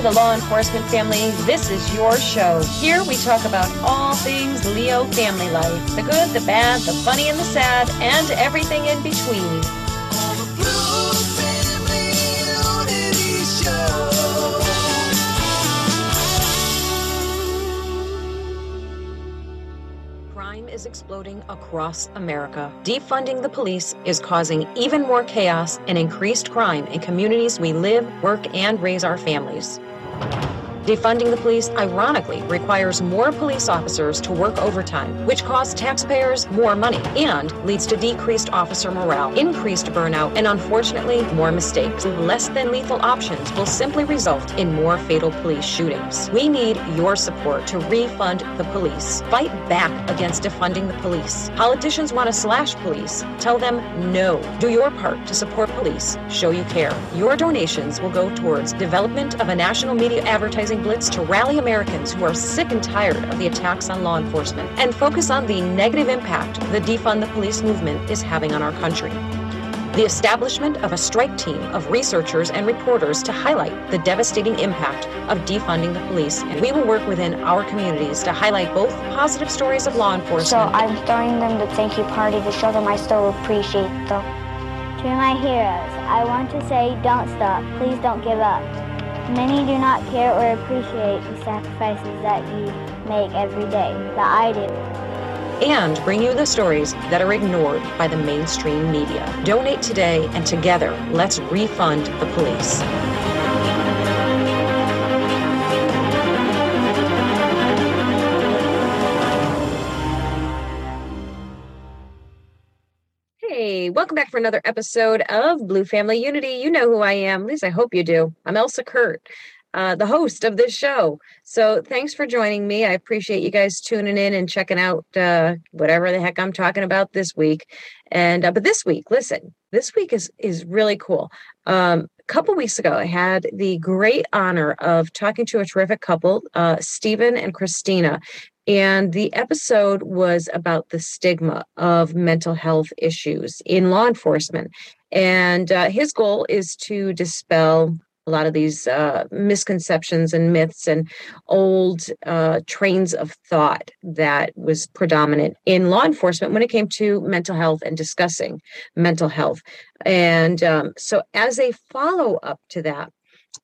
Of the law enforcement family, this is your show. Here we talk about all things Leo family life the good, the bad, the funny, and the sad, and everything in between. Crime is exploding across America. Defunding the police is causing even more chaos and increased crime in communities we live, work, and raise our families. Defunding the police, ironically, requires more police officers to work overtime, which costs taxpayers more money and leads to decreased officer morale, increased burnout, and unfortunately, more mistakes. Less than lethal options will simply result in more fatal police shootings. We need your support to refund the police. Fight back against defunding the police. Politicians want to slash police. Tell them no. Do your part to support police. Show you care. Your donations will go towards development of a national media advertising blitz to rally Americans who are sick and tired of the attacks on law enforcement and focus on the negative impact the defund the police movement is having on our country. The establishment of a strike team of researchers and reporters to highlight the devastating impact of defunding the police. And we will work within our communities to highlight both positive stories of law enforcement. So I'm throwing them the thank you party to show them I still appreciate them. To my heroes, I want to say don't stop. Please don't give up. Many do not care or appreciate the sacrifices that you make every day, but I do. and bring you the stories that are ignored by the mainstream media. Donate today, and together, let's refund the police. Welcome back for another episode of Blue Family Unity. You know who I am. At least I hope you do. I'm Elsa Kurt, uh, the host of this show. So thanks for joining me. I appreciate you guys tuning in and checking out uh, whatever the heck I'm talking about this week. And uh, but this week, listen, this week is is really cool. Um, a couple weeks ago, I had the great honor of talking to a terrific couple, uh, Stephen and Christina. And the episode was about the stigma of mental health issues in law enforcement. And uh, his goal is to dispel a lot of these uh, misconceptions and myths and old uh, trains of thought that was predominant in law enforcement when it came to mental health and discussing mental health. And um, so, as a follow up to that,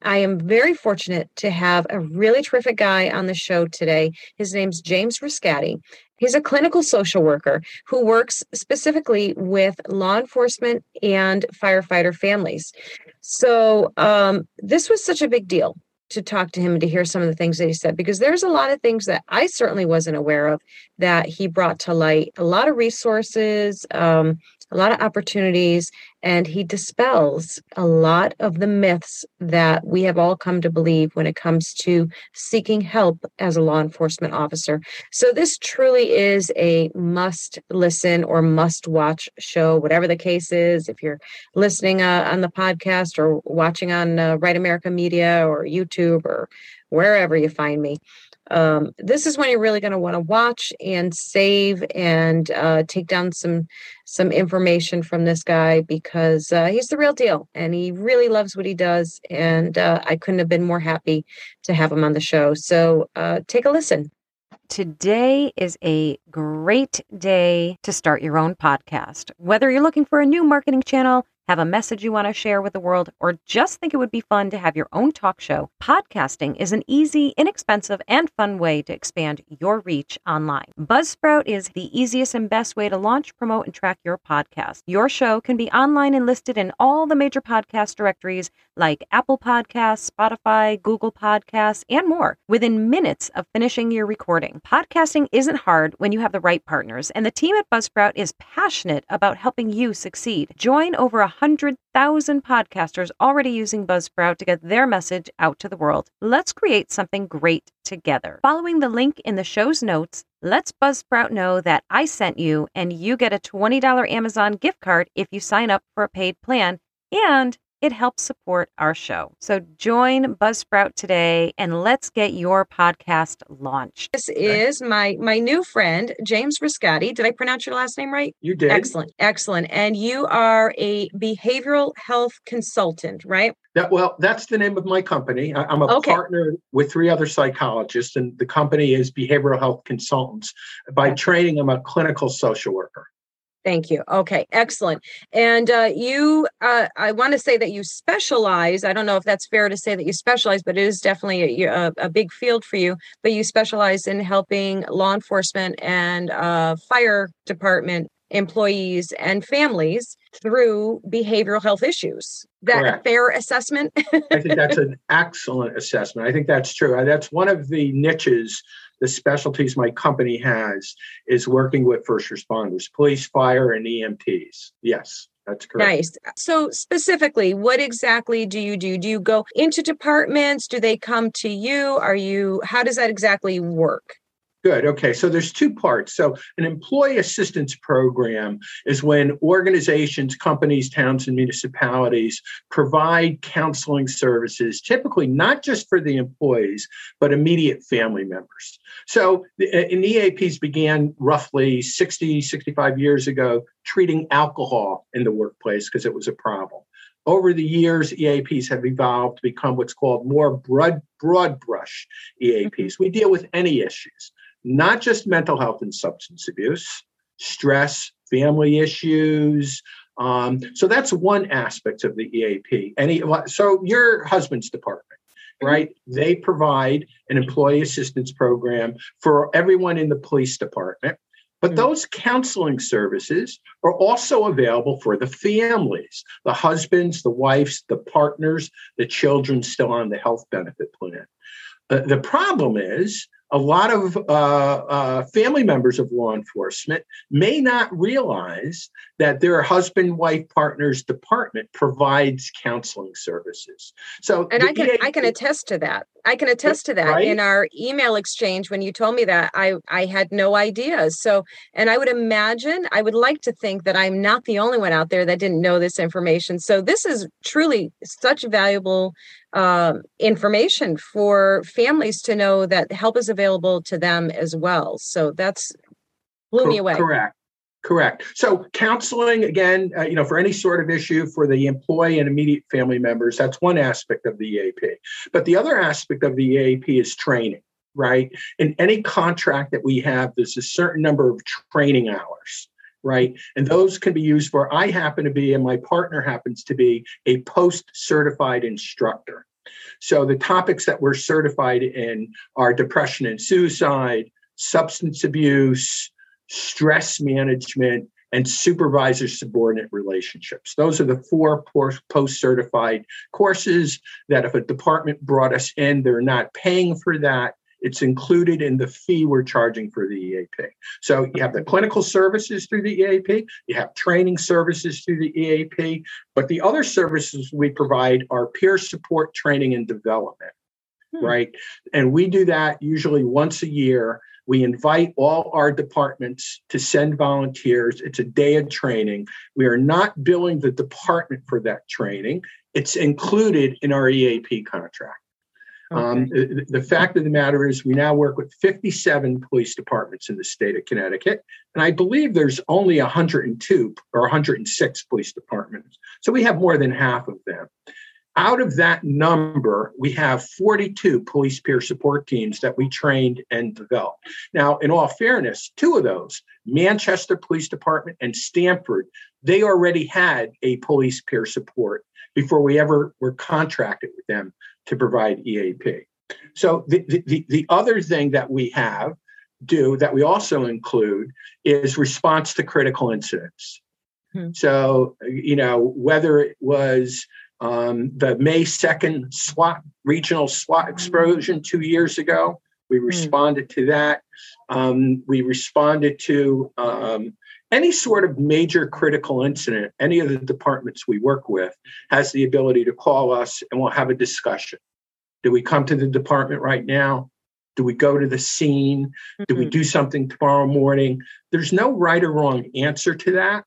I am very fortunate to have a really terrific guy on the show today. His name's James Riscati. He's a clinical social worker who works specifically with law enforcement and firefighter families. So, um, this was such a big deal to talk to him and to hear some of the things that he said because there's a lot of things that I certainly wasn't aware of that he brought to light, a lot of resources, um, a lot of opportunities, and he dispels a lot of the myths that we have all come to believe when it comes to seeking help as a law enforcement officer. So, this truly is a must listen or must watch show, whatever the case is. If you're listening uh, on the podcast or watching on uh, Right America Media or YouTube or wherever you find me um, this is when you're really going to want to watch and save and uh, take down some some information from this guy because uh, he's the real deal and he really loves what he does and uh, i couldn't have been more happy to have him on the show so uh, take a listen Today is a great day to start your own podcast. Whether you're looking for a new marketing channel, have a message you want to share with the world, or just think it would be fun to have your own talk show, podcasting is an easy, inexpensive, and fun way to expand your reach online. Buzzsprout is the easiest and best way to launch, promote, and track your podcast. Your show can be online and listed in all the major podcast directories like Apple Podcasts, Spotify, Google Podcasts, and more within minutes of finishing your recording. Podcasting isn't hard when you have the right partners, and the team at Buzzsprout is passionate about helping you succeed. Join over a 100,000 podcasters already using Buzzsprout to get their message out to the world. Let's create something great together. Following the link in the show's notes, let's Buzzsprout know that I sent you and you get a $20 Amazon gift card if you sign up for a paid plan and it helps support our show. So join Buzzsprout today and let's get your podcast launched. This is my my new friend, James Riscati. Did I pronounce your last name right? You did. Excellent. Excellent. And you are a behavioral health consultant, right? That, well, that's the name of my company. I, am a okay. partner with three other psychologists, and the company is Behavioral Health Consultants. By okay. training, I'm a clinical social worker. Thank you. Okay, excellent. And uh, you, uh, I want to say that you specialize. I don't know if that's fair to say that you specialize, but it is definitely a, a, big field for you. But you specialize in helping law enforcement and uh, fire department employees and families through behavioral health issues. That Correct. fair assessment? I think that's an excellent assessment. I think that's true. That's one of the niches the specialties my company has is working with first responders, police, fire, and EMTs. Yes. That's correct. Nice. So, specifically, what exactly do you do? Do you go into departments? Do they come to you? Are you, how does that exactly work? Good. Okay. So there's two parts. So an employee assistance program is when organizations, companies, towns, and municipalities provide counseling services, typically not just for the employees, but immediate family members. So in EAPs began roughly 60, 65 years ago, treating alcohol in the workplace because it was a problem. Over the years, EAPs have evolved to become what's called more broad, broad brush EAPs. Mm-hmm. We deal with any issues not just mental health and substance abuse, stress, family issues. Um, so that's one aspect of the EAP. Any so your husband's department, mm-hmm. right? They provide an employee assistance program for everyone in the police department. But mm-hmm. those counseling services are also available for the families, the husbands, the wives, the partners, the children still on the health benefit plan. Uh, the problem is a lot of uh, uh, family members of law enforcement may not realize that their husband wife partners department provides counseling services. So and i can i can attest to that. I can attest to that. Right? in our email exchange when you told me that i i had no idea. So and i would imagine i would like to think that i'm not the only one out there that didn't know this information. So this is truly such valuable um, information for families to know that help is available to them as well. So that's blew Co- me away. Correct. Correct. So counseling again, uh, you know, for any sort of issue for the employee and immediate family members, that's one aspect of the EAP. But the other aspect of the EAP is training, right? In any contract that we have, there's a certain number of training hours right? And those can be used for, I happen to be, and my partner happens to be, a POST certified instructor. So the topics that we're certified in are depression and suicide, substance abuse, stress management, and supervisor subordinate relationships. Those are the four POST certified courses that if a department brought us in, they're not paying for that. It's included in the fee we're charging for the EAP. So you have the clinical services through the EAP, you have training services through the EAP, but the other services we provide are peer support training and development, hmm. right? And we do that usually once a year. We invite all our departments to send volunteers. It's a day of training. We are not billing the department for that training. It's included in our EAP contract. Um, okay. Um, the, the, fact of the matter is, we now work with 57 police departments in the state of Connecticut, and I believe there's only 102 or 106 police departments. So we have more than half of them. Out of that number, we have 42 police peer support teams that we trained and developed. Now, in all fairness, two of those, Manchester Police Department and Stamford, they already had a police peer support before we ever were contracted with them to provide EAP. So the, the, the other thing that we have do that we also include is response to critical incidents. Hmm. So, you know, whether it was um, the May 2nd SWAT, regional SWAT explosion two years ago, we hmm. responded to that. Um, we responded to um, any sort of major critical incident, any of the departments we work with has the ability to call us and we'll have a discussion. Do we come to the department right now? Do we go to the scene? Do we mm-hmm. do something tomorrow morning? There's no right or wrong answer to that.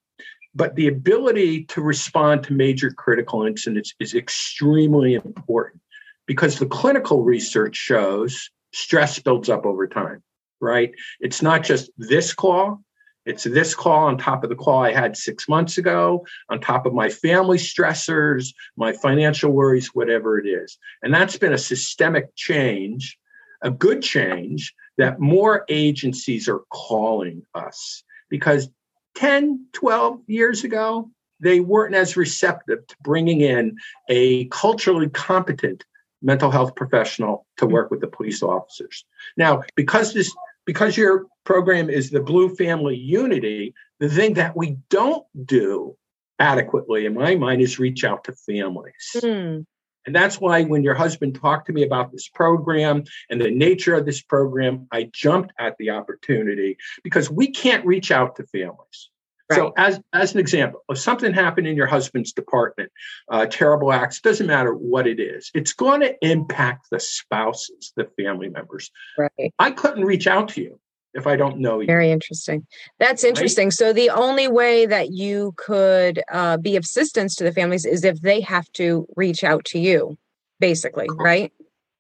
but the ability to respond to major critical incidents is extremely important because the clinical research shows stress builds up over time, right? It's not just this call, it's this call on top of the call I had six months ago, on top of my family stressors, my financial worries, whatever it is. And that's been a systemic change, a good change that more agencies are calling us because 10, 12 years ago, they weren't as receptive to bringing in a culturally competent mental health professional to hmm. work with the police officers. Now, because this because your program is the Blue Family Unity, the thing that we don't do adequately, in my mind, is reach out to families. Mm. And that's why when your husband talked to me about this program and the nature of this program, I jumped at the opportunity because we can't reach out to families. Right. So, as as an example, if something happened in your husband's department, uh, terrible acts, doesn't matter what it is, it's going to impact the spouses, the family members. Right. I couldn't reach out to you if I don't know you. Very interesting. That's interesting. Right? So the only way that you could uh, be of assistance to the families is if they have to reach out to you, basically, right?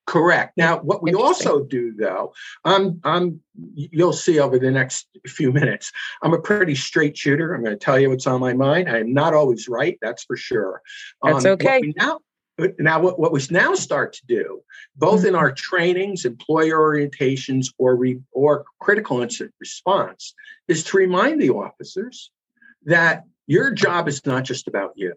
Correct. Now, what we also do, though, I'm, I'm, you'll see over the next few minutes, I'm a pretty straight shooter. I'm going to tell you what's on my mind. I'm not always right, that's for sure. That's um, okay. now, now, what, what we now start to do, both in mm-hmm. our trainings, employer orientations, or re, or critical incident response, is to remind the officers that your job is not just about you,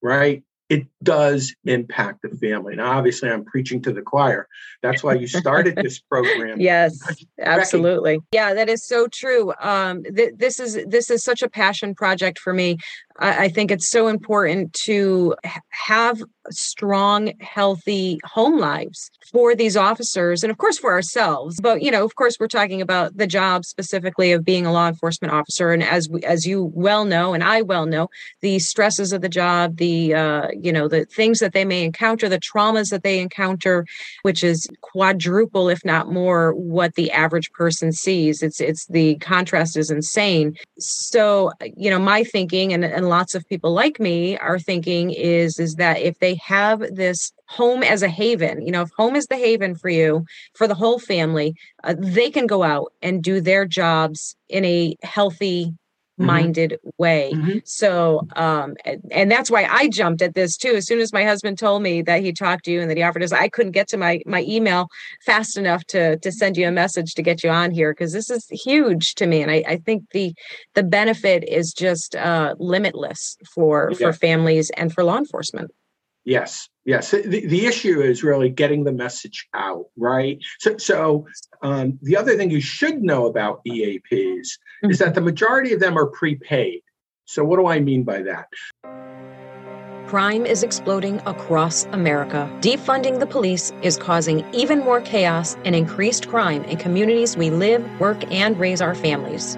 right? It does impact the family. Now, obviously, I'm preaching to the choir. That's why you started this program. yes, absolutely. Yeah, that is so true. Um, th- this is this is such a passion project for me. I, think it's so important to have strong, healthy home lives for these officers and, of course, for ourselves. But, you know, of course, we're talking about the job specifically of being a law enforcement officer. And as, we, as you well know, and I well know, the stresses of the job, the, uh, you know, the things that they may encounter, the traumas that they encounter, which is quadruple, if not more, what the average person sees. It's, it's the contrast is insane. So, you know, my thinking and, and lots of people like me are thinking is, is that if they have this home as a haven you know if home is the haven for you for the whole family uh, they can go out and do their jobs in a healthy. Minded mm-hmm. way mm-hmm. so um and, and, that's why i jumped at this too as soon as my husband told me that he talked to you and that he offered us i couldn't get to my my email fast enough to to send you a message to get you on here because this is huge to me and I, I think the the benefit is just uh limitless for yeah. for families and for law enforcement Yes, yes. The, the issue is really getting the message out, right? So, so um, the other thing you should know about EAPs mm-hmm. is that the majority of them are prepaid. So, what do I mean by that? Crime is exploding across America. Defunding the police is causing even more chaos and increased crime in communities we live, work, and raise our families.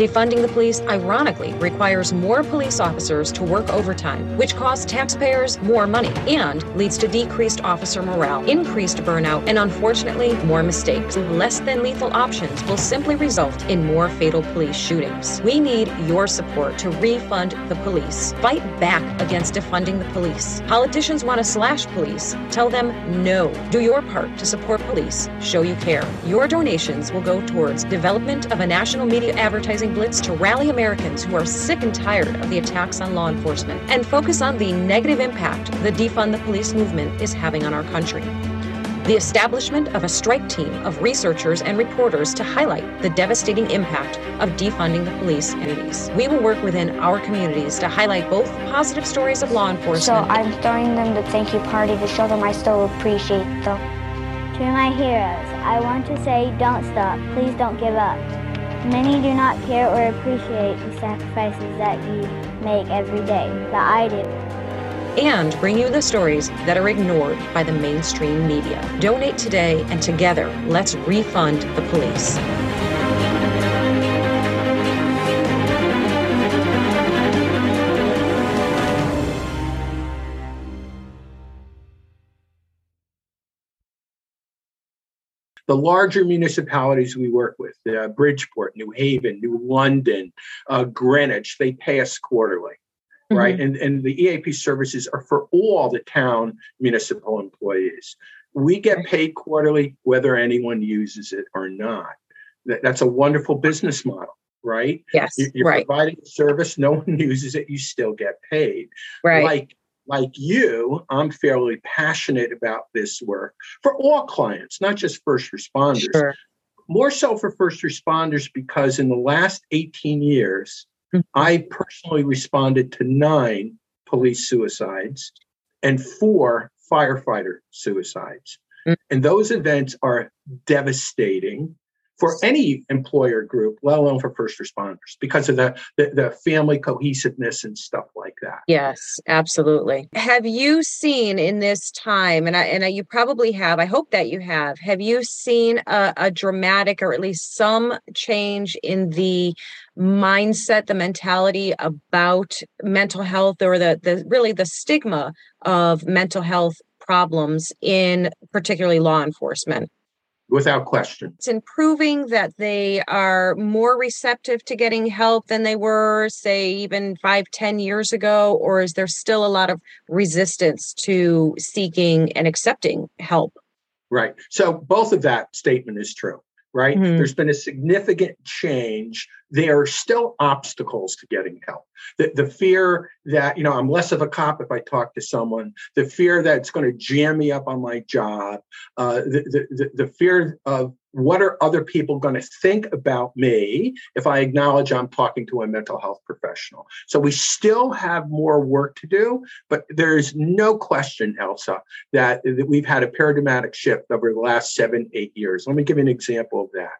Defunding the police, ironically, requires more police officers to work overtime, which costs taxpayers more money and leads to decreased officer morale, increased burnout, and unfortunately, more mistakes. Less than lethal options will simply result in more fatal police shootings. We need your support to refund the police. Fight back against defunding the police. Politicians want to slash police. Tell them no. Do your part to support police. Show you care. Your donations will go towards development of a national media advertising blitz to rally Americans who are sick and tired of the attacks on law enforcement and focus on the negative impact the defund the police movement is having on our country. The establishment of a strike team of researchers and reporters to highlight the devastating impact of defunding the police entities. We will work within our communities to highlight both positive stories of law enforcement. So I'm throwing them the thank you party to show them I still appreciate them. To my heroes, I want to say don't stop. Please don't give up. Many do not care or appreciate the sacrifices that you make every day, that I do. And bring you the stories that are ignored by the mainstream media. Donate today, and together, let's refund the police. The larger municipalities we work with, uh, Bridgeport, New Haven, New London, uh, Greenwich, they pay us quarterly, mm-hmm. right? And, and the EAP services are for all the town municipal employees. We get paid quarterly whether anyone uses it or not. That, that's a wonderful business model right? Yes. You're right. providing a service, no one uses it, you still get paid. Right. Like like you, I'm fairly passionate about this work for all clients, not just first responders. Sure. More so for first responders because in the last 18 years, mm-hmm. I personally responded to nine police suicides and four firefighter suicides. Mm-hmm. And those events are devastating for any employer group, let alone for first responders, because of the, the, the, family cohesiveness and stuff like that. Yes, absolutely. Have you seen in this time, and I, and I, you probably have, I hope that you have, have you seen a, a dramatic or at least some change in the mindset, the mentality about mental health or the, the really the stigma of mental health problems in particularly law enforcement? Without question. It's improving that they are more receptive to getting help than they were, say, even five, ten years ago? Or is there still a lot of resistance to seeking and accepting help? Right. So both of that statement is true right? Mm-hmm. There's been a significant change. There are still obstacles to getting help. The, the fear that, you know, I'm less of a cop if I talk to someone, the fear that it's going to jam me up on my job, uh, the, the, the fear of what are other people going to think about me if I acknowledge I'm talking to a mental health professional? So we still have more work to do, but there's no question, Elsa, that, that we've had a paradigmatic shift over the last seven, eight years. Let me give you an example of that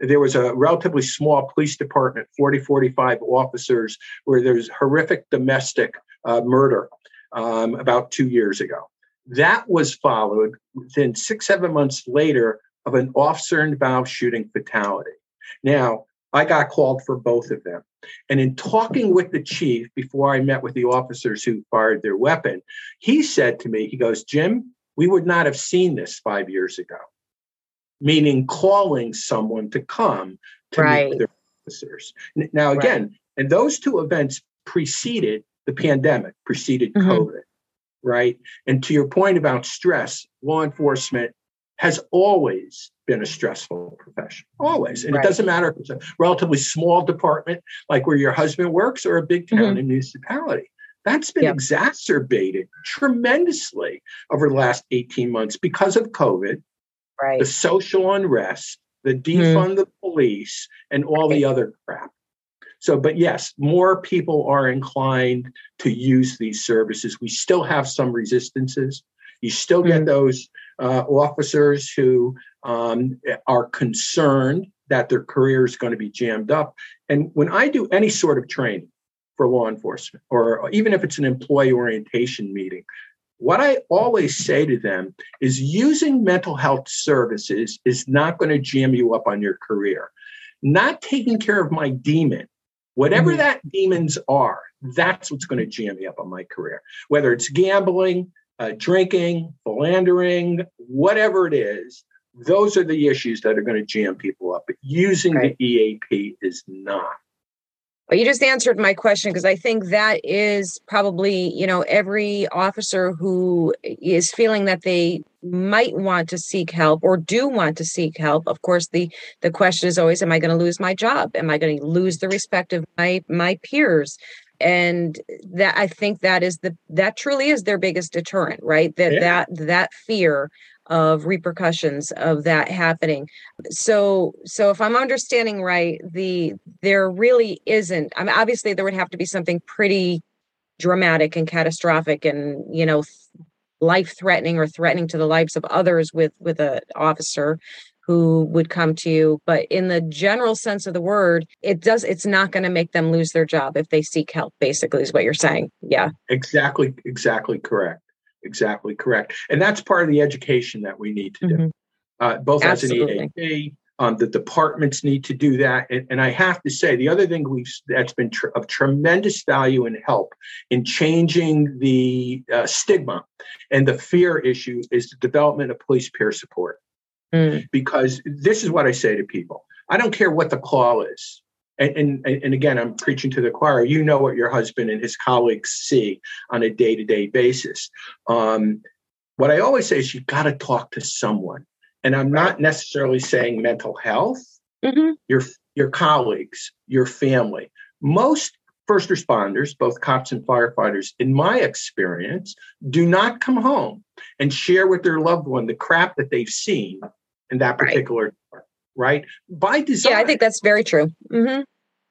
there was a relatively small police department 40 45 officers where there was horrific domestic uh, murder um, about two years ago that was followed within six seven months later of an officer involved shooting fatality. Now, I got called for both of them. And in talking with the chief before I met with the officers who fired their weapon, he said to me, he goes, Jim, we would not have seen this five years ago, meaning calling someone to come to right. meet with their officers. Now, again, right. and those two events preceded the pandemic, preceded mm-hmm. COVID, right? And to your point about stress, law enforcement has always been a stressful profession, always. And right. it doesn't matter if it's a relatively small department like where your husband works or a big town mm-hmm. and municipality. That's been yep. exacerbated tremendously over the last 18 months because of COVID, right. the social unrest, the mm-hmm. defund mm-hmm. the police, and all right. the other crap. So, but yes, more people are inclined to use these services. We still have some resistances. You still get mm-hmm. those uh, officers who um, are concerned that their career is going to be jammed up. And when I do any sort of training for law enforcement, or even if it's an employee orientation meeting, what I always say to them is using mental health services is not going to jam you up on your career. Not taking care of my demon, whatever mm-hmm. that demons are, that's what's going to jam me up on my career. Whether it's gambling, uh, drinking, philandering, whatever it is, those are the issues that are going to jam people up. But using right. the EAP is not. Well, you just answered my question because I think that is probably, you know, every officer who is feeling that they might want to seek help or do want to seek help. Of course, the the question is always, am I going to lose my job? Am I going to lose the respect of my my peers? And that i think that is the that truly is their biggest deterrent right? That yeah. that that fear of repercussions of that happening. So so if i'm understanding right the there really isn't i mean obviously there would have to be something pretty dramatic and catastrophic and you know life threatening or threatening to the lives of others with with an officer who would come to you but in the general sense of the word it does it's not going to make them lose their job if they seek help basically is what you're saying yeah exactly exactly correct exactly correct and that's part of the education that we need to do mm-hmm. uh, both Absolutely. as an EAP um, the departments need to do that. And, and, I have to say, the other thing we've that's been tr- of tremendous value and help in changing the uh, stigma and the fear issue is the development of police peer support. Mm. because this is what I say to people. I don't care what the call is. And, and, and again, I'm preaching to the choir. You know what your husband and his colleagues see on a day to day basis. Um, what I always say is you got to talk to someone. And I'm not necessarily saying mental health, mm-hmm. your, your colleagues, your family. Most first responders, both cops and firefighters, in my experience, do not come home and share with their loved one the crap that they've seen in that particular right, right? by design. Yeah, I think that's very true. Mm-hmm.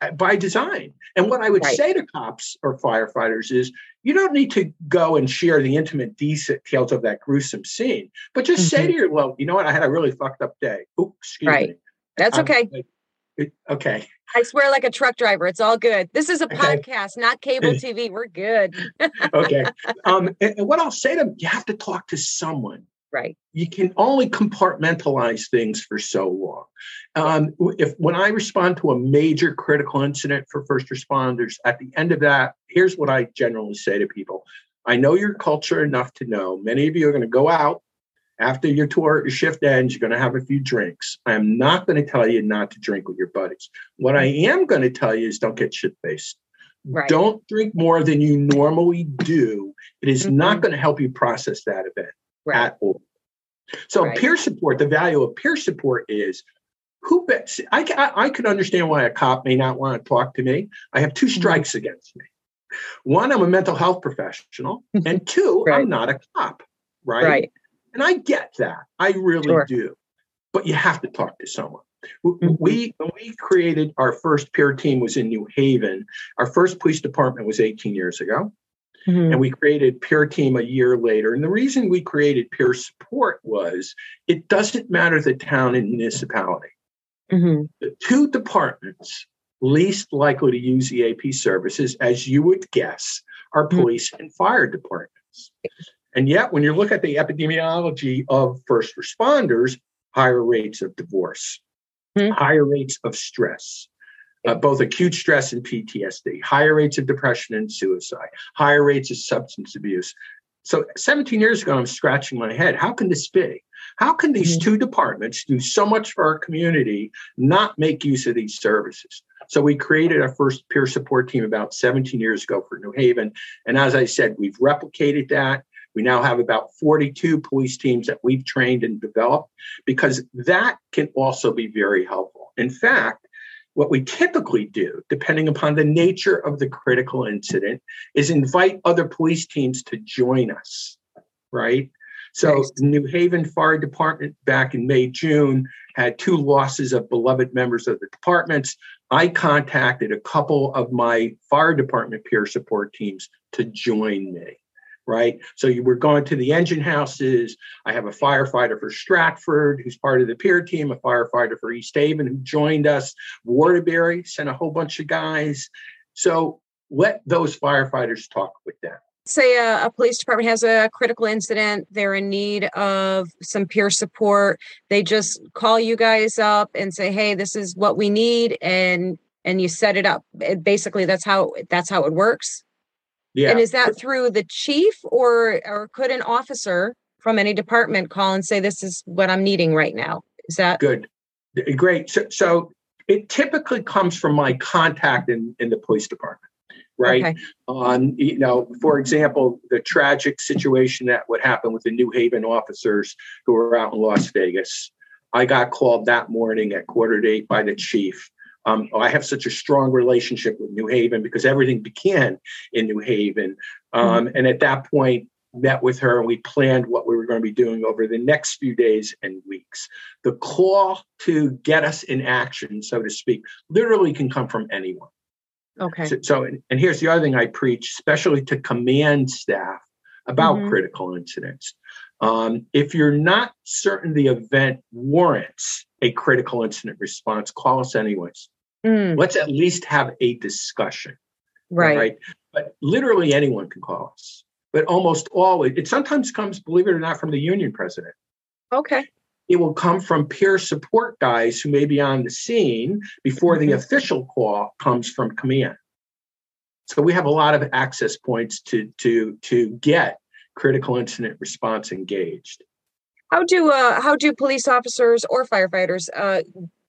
Uh, by design. And what I would right. say to cops or firefighters is you don't need to go and share the intimate details of that gruesome scene, but just mm-hmm. say to your well, you know what, I had a really fucked up day. Oops, excuse right. me. That's okay. okay. I swear like a truck driver. It's all good. This is a podcast, not cable TV. We're good. okay. Um, and, and what I'll say to them, you have to talk to someone. Right. You can only compartmentalize things for so long. Um, if when I respond to a major critical incident for first responders, at the end of that, here's what I generally say to people. I know your culture enough to know many of you are going to go out after your tour, your shift ends, you're going to have a few drinks. I am not going to tell you not to drink with your buddies. What I am going to tell you is don't get shit faced. Right. Don't drink more than you normally do. It is mm-hmm. not going to help you process that event right. at all. So right. peer support, the value of peer support is who bets I, I, I could understand why a cop may not want to talk to me. I have two mm-hmm. strikes mm-hmm. against me. One, I'm a mental health professional, and two, right. I'm not a cop. Right. Right. And I get that. I really sure. do. But you have to talk to someone. Mm-hmm. We when we created our first peer team was in New Haven. Our first police department was 18 years ago. Mm-hmm. And we created peer team a year later. And the reason we created peer support was it doesn't matter the town and municipality. Mm-hmm. The two departments least likely to use EAP services, as you would guess, are mm-hmm. police mm-hmm. and fire departments. And yet, when you look at the epidemiology of first responders, higher rates of divorce, mm-hmm. higher rates of stress, uh, both acute stress and PTSD, higher rates of depression and suicide, higher rates of substance abuse. So 17 years ago, I'm scratching my head. How can this be? How can these mm-hmm. two departments do so much for our community, not make use of these services? So we created our first peer support team about 17 years ago for New Haven. And as I said, we've replicated that. We now have about 42 police teams that we've trained and developed because that can also be very helpful. In fact, what we typically do, depending upon the nature of the critical incident, is invite other police teams to join us, right? So, nice. New Haven Fire Department back in May, June had two losses of beloved members of the departments. I contacted a couple of my fire department peer support teams to join me right? So you were going to the engine houses. I have a firefighter for Stratford who's part of the peer team, a firefighter for East Haven who joined us. Waterbury sent a whole bunch of guys. So let those firefighters talk with them. Say a, a, police department has a critical incident, they're in need of some peer support. They just call you guys up and say, "Hey, this is what we need," and and you set it up. It, basically, that's how that's how it works. Yeah. And is that through the chief or or could an officer from any department call and say this is what I'm needing right now? Is that good? Great. So, so it typically comes from my contact in, in the police department, right? Okay. Um, you know, for example, the tragic situation that would happen with the New Haven officers who were out in Las Vegas. I got called that morning at quarter to eight by the chief um, I have such a strong relationship with New Haven because everything began in New Haven. Um, mm-hmm. And at that point, met with her and we planned what we were going to be doing over the next few days and weeks. The call to get us in action, so to speak, literally can come from anyone. Okay. So, so and here's the other thing I preach, especially to command staff about mm-hmm. critical incidents. Um, if you're not certain the event warrants a critical incident response, call us anyways. Mm. Let's at least have a discussion. Right. right. But literally anyone can call us. But almost always, it sometimes comes, believe it or not, from the union president. Okay. It will come from peer support guys who may be on the scene before mm-hmm. the official call comes from command. So we have a lot of access points to to to get critical incident response engaged. How do uh, how do police officers or firefighters uh,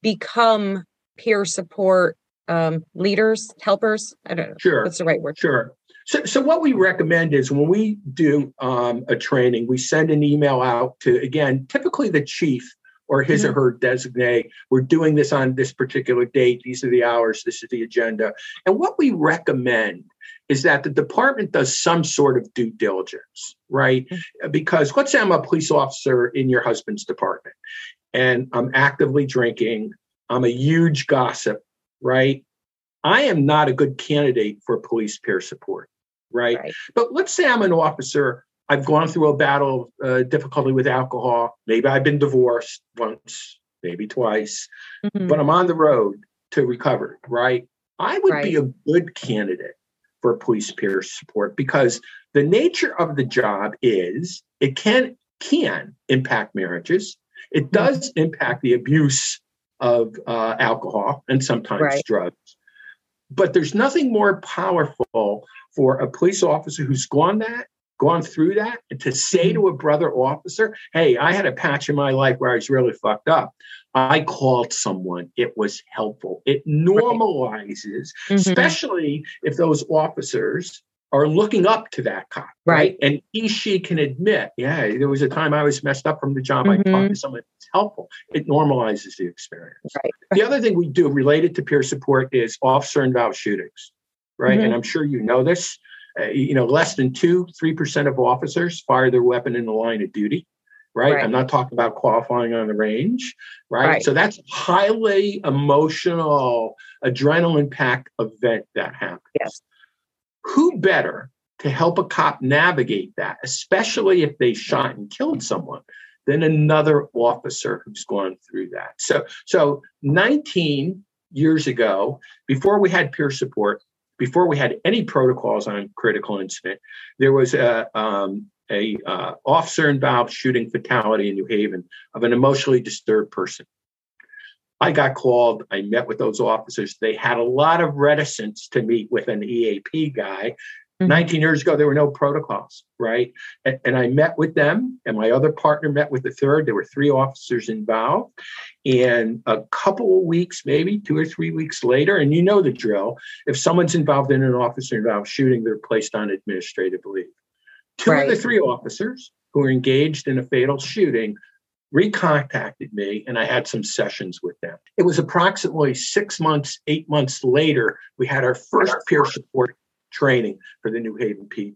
become peer support um, leaders, helpers? I don't know. Sure. What's the right word? Sure. So, so what we recommend is when we do um, a training, we send an email out to, again, typically the chief or his mm-hmm. or her designate. We're doing this on this particular date. These are the hours. This is the agenda. And what we recommend is that the department does some sort of due diligence, right? Mm-hmm. Because let's say I'm a police officer in your husband's department and I'm actively drinking, I'm a huge gossip, right? I am not a good candidate for police peer support, right? right. But let's say I'm an officer, I've gone through a battle of uh, difficulty with alcohol. Maybe I've been divorced once, maybe twice, mm-hmm. but I'm on the road to recover, right? I would right. be a good candidate for police peer support because the nature of the job is it can can impact marriages. It mm-hmm. does impact the abuse of uh, alcohol and sometimes right. drugs. But there's nothing more powerful for a police officer who's gone that, gone through that, and to say to a brother officer, "Hey, I had a patch in my life where I was really fucked up. I called someone. It was helpful. It normalizes, right. mm-hmm. especially if those officers are looking up to that cop, right? right? And he, she can admit, yeah, there was a time I was messed up from the job. Mm-hmm. I talked to mm-hmm. someone. It's helpful. It normalizes the experience. Right. The other thing we do related to peer support is officer involved shootings, right? Mm-hmm. And I'm sure you know this. Uh, you know, less than two, three percent of officers fire their weapon in the line of duty right? right? I'm not talking about qualifying on the range, right? right? So that's highly emotional, adrenaline packed event that happens. Yes. Who better to help a cop navigate that, especially if they shot and killed someone, than another officer who's gone through that? So, so 19 years ago, before we had peer support, before we had any protocols on critical incident, there was a, um, a uh, officer involved shooting fatality in New Haven of an emotionally disturbed person. I got called. I met with those officers. They had a lot of reticence to meet with an EAP guy. Mm-hmm. 19 years ago, there were no protocols, right? And, and, I met with them, and my other partner met with the third. There were three officers involved. And a couple of weeks, maybe two or three weeks later, and you know the drill if someone's involved in an officer involved shooting, they're placed on administrative leave. Two right. of the three officers who were engaged in a fatal shooting recontacted me and I had some sessions with them. It was approximately six months, eight months later, we had our first peer support training for the New Haven PD.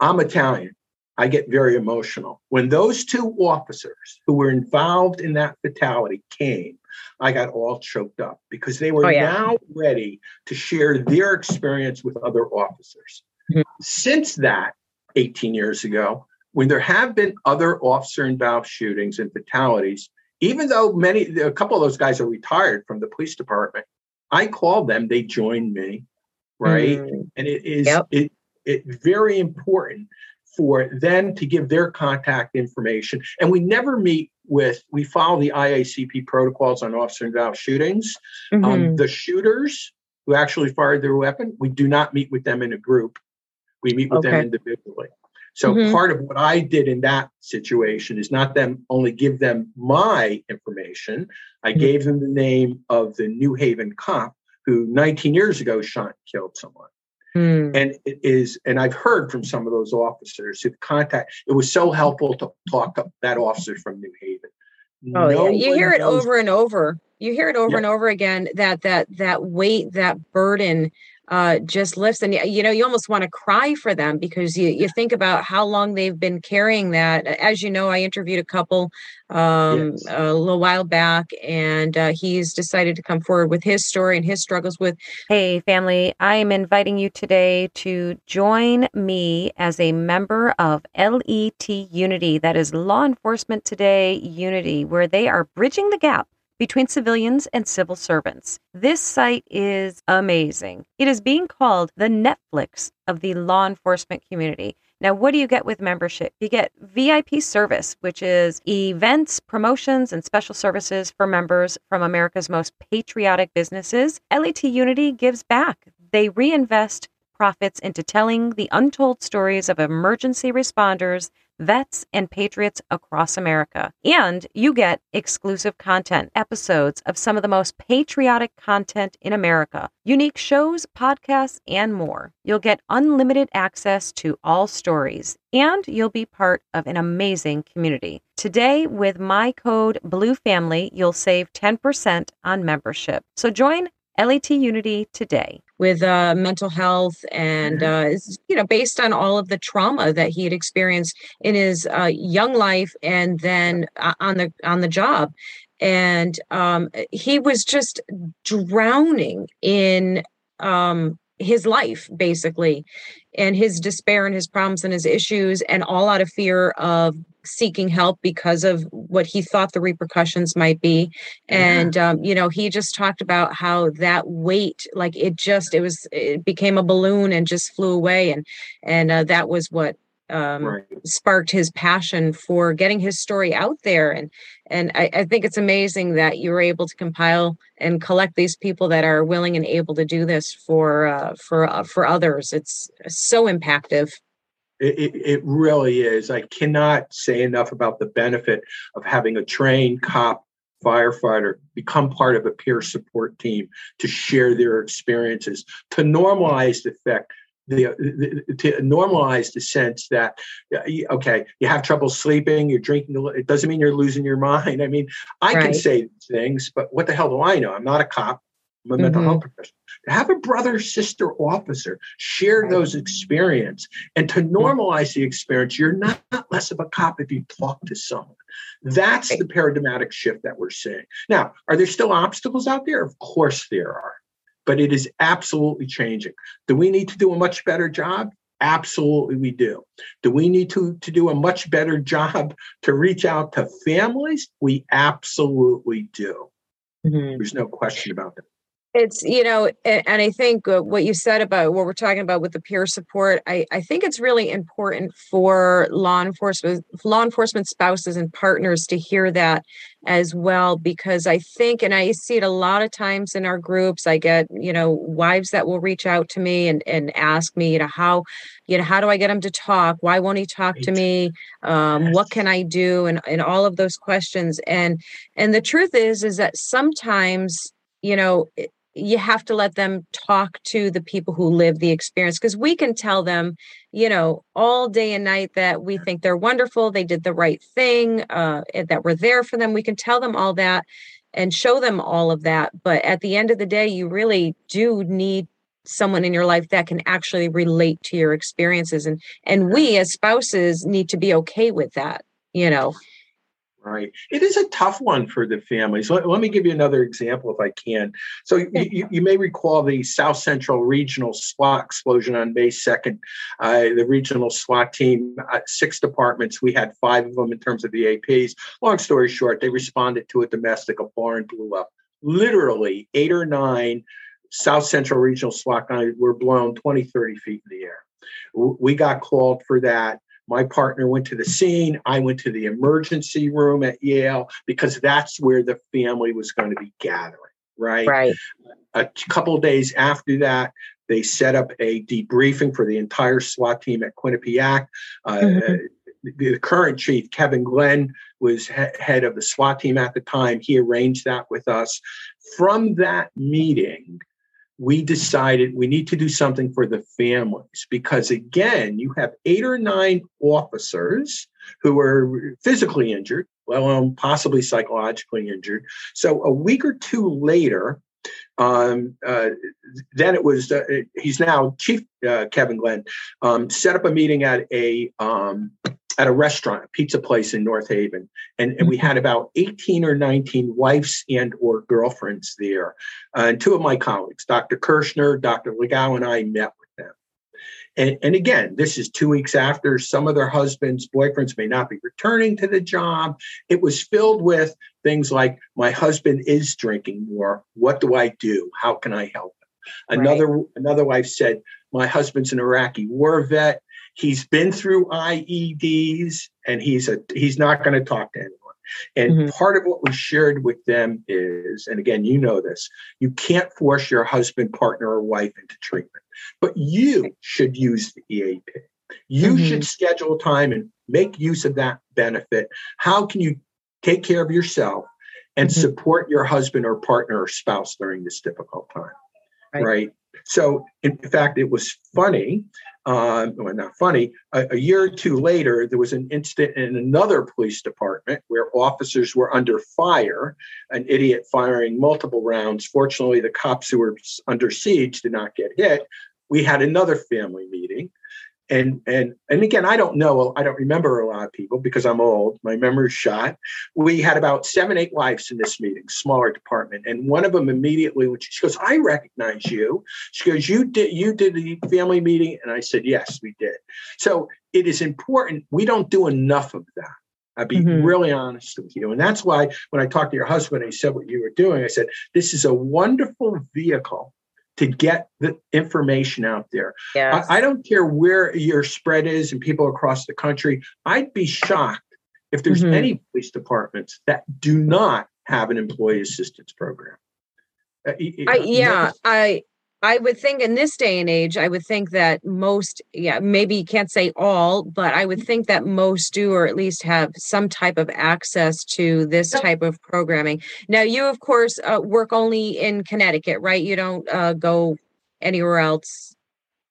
I'm Italian. I get very emotional. When those two officers who were involved in that fatality came, I got all choked up because they were oh, yeah. now ready to share their experience with other officers. Mm-hmm. Since that, 18 years ago, when there have been other officer involved shootings and fatalities, even though many, a couple of those guys are retired from the police department, I called them, they joined me, right? Mm. And it is yep. it, it very important for them to give their contact information. And we never meet with, we follow the IACP protocols on officer involved shootings. Um, mm-hmm. Um, the shooters who actually fired their weapon, we do not meet with them in a group. We meet with okay. them individually. So mm-hmm. part of what I did in that situation is not them only give them my information. I mm-hmm. gave them the name of the New Haven cop who 19 years ago shot and killed someone. Mm. And it is, and I've heard from some of those officers who contact. It was so helpful to talk to that officer from New Haven. Oh no yeah, you hear it knows- over and over. You hear it over yeah. and over again that that that weight, that burden uh, just lifts and you know you almost want to cry for them because you you think about how long they've been carrying that. As you know i interviewed a couple um, yes. a little while back and uh, he's decided to come forward with his story and his struggles with hey family i am inviting you today to join me as a member of LET Unity. That is law enforcement today unity where they are bridging the gap between civilians and civil servants. This site is amazing. It is being called the Netflix of the law enforcement community. Now, what do you get with membership? You get VIP service, which is events, promotions, and special services for members from America's most patriotic businesses. LET Unity gives back. They reinvest profits into telling the untold stories of emergency responders vets and patriots across America. And you get exclusive content, episodes of some of the most patriotic content in America, unique shows, podcasts, and more. You'll get unlimited access to all stories, and you'll be part of an amazing community. Today, with my code BLUEFAMILY, you'll save 10% on membership. So join LET Unity today with uh, mental health and mm-hmm. uh, you know based on all of the trauma that he had experienced in his uh, young life and then uh, on the on the job and um, he was just drowning in um, his life basically and his despair and his problems and his issues and all out of fear of seeking help because of what he thought the repercussions might be and yeah. um, you know he just talked about how that weight like it just it was it became a balloon and just flew away and and uh, that was what um, right. sparked his passion for getting his story out there. And and I, I, think it's amazing that you were able to compile and collect these people that are willing and able to do this for uh, for uh, for others. It's so impactful. It, it, it really is. I cannot say enough about the benefit of having a trained cop firefighter become part of a peer support team to share their experiences, to normalize the fact the, the, to normalize the sense that okay you have trouble sleeping you're drinking it doesn't mean you're losing your mind. I mean i right. can say things but what the hell do i know? I'm not a cop. I'm a mm-hmm. mental health professional. To have a brother sister officer share those experience. And to normalize the experience you're not, not less of a cop if you talk to someone. That's the paradigmatic shift that we're seeing. Now are there still obstacles out there? Of course there are but it is absolutely changing. Do we need to do a much better job? Absolutely, we do. Do we need to, to do a much better job to reach out to families? We absolutely do. Mm-hmm. There's no question about that it's you know and, i think uh, what you said about what we're talking about with the peer support I, I think it's really important for law enforcement law enforcement spouses and partners to hear that as well because i think and i see it a lot of times in our groups i get you know wives that will reach out to me and and ask me you know how you know how do i get him to talk? Why won't he talk to me? Um, yes. what can i do? And and all of those questions. And and the truth is is that sometimes you know you have to let them talk to the people who live the experience because we can tell them you know all day and night that we think they're wonderful they did the right thing uh, that we're there for them. We can tell them all that and show them all of that but at the end of the day you really do need someone in your life that can actually relate to your experiences and and we as spouses need to be okay with that you know Right. It is a tough one for the families. Let, let me give you another example if I can. So, you, you, may recall the South Central Regional SWAT explosion on May 2nd. Uh, the regional SWAT team, uh, six departments, we had five of them in terms of the APs. Long story short, they responded to a domestic, a barn blew up. Literally, eight or nine South Central Regional SWAT guys were blown 20, 30 feet in the air. We got called for that. My partner went to the scene. I went to the emergency room at Yale because that's where the family was going to be gathering, right? Right. A couple days after that, they set up a debriefing for the entire SWAT team at Quinnipiac. Uh, mm-hmm. The current chief, Kevin Glenn, was he- head of the SWAT team at the time. He arranged that with us. From that meeting, we decided we need to do something for the families. Because again you have eight or nine officers who are physically injured well possibly psychologically injured. So a week or two later um, uh, then it was uh, he's now chief uh, kevin glenn um, set up a meeting at a um, at a restaurant, a pizza place in North Haven, and, and we had about 18 or 19 wives and or girlfriends there. Uh, and two of my colleagues, Dr. Kirschner, Dr. Legao, and I met with them. And, and again, this is two weeks after some of their husbands, boyfriends may not be returning to the job. It was filled with things like, my husband is drinking more. What do I do? How can I help him? Another, right. another wife said, my husband's an Iraqi war vet he's been through IEDs and he's a he's not going to talk to anyone. And mm-hmm. part of what we shared with them is, and again, you know this, you can't force your husband, partner, or wife into treatment, but you should use the EAP. You mm-hmm. should schedule time and make use of that benefit. How can you take care of yourself and mm-hmm. support your husband or partner or spouse during this difficult time? Right. right? So, in fact, it was funny. Um, well, not funny. A, a, year or two later, there was an incident in another police department where officers were under fire, an idiot firing multiple rounds. Fortunately, the cops who were under siege did not get hit. We had another family meeting and and and again i don't know i don't remember a lot of people because i'm old. My memory's shot. We had about seven eight wives in this meeting smaller department. And one of them immediately when she goes i recognize you she goes you did you did the family meeting? And i said yes we did. So it is important we don't do enough of that. I'd be mm-hmm. really honest with you. And that's why when I talked to your husband, and he said what you were doing, I said, this is a wonderful vehicle to get the information out there. Yes. I, I, don't care where your spread is and people across the country. I'd be shocked if there's mm-hmm. any police departments that do not have an employee assistance program. Uh, I, yeah, I I would think in this day and age, I would think that most, yeah, maybe you can't say all, but I would think that most do, or at least have some type of access to this type of programming. Now, you, of course, uh, work only in Connecticut, right? You don't uh, go anywhere else.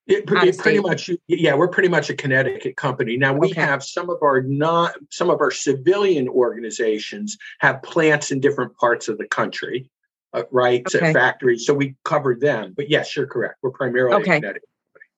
It, it pretty much, yeah, we're pretty much a Connecticut company. Now we okay. have some of our not, some of our civilian organizations have plants in different parts of the country uh, right? Okay. factories. So we covered them. But yes, you're correct. We're primarily okay.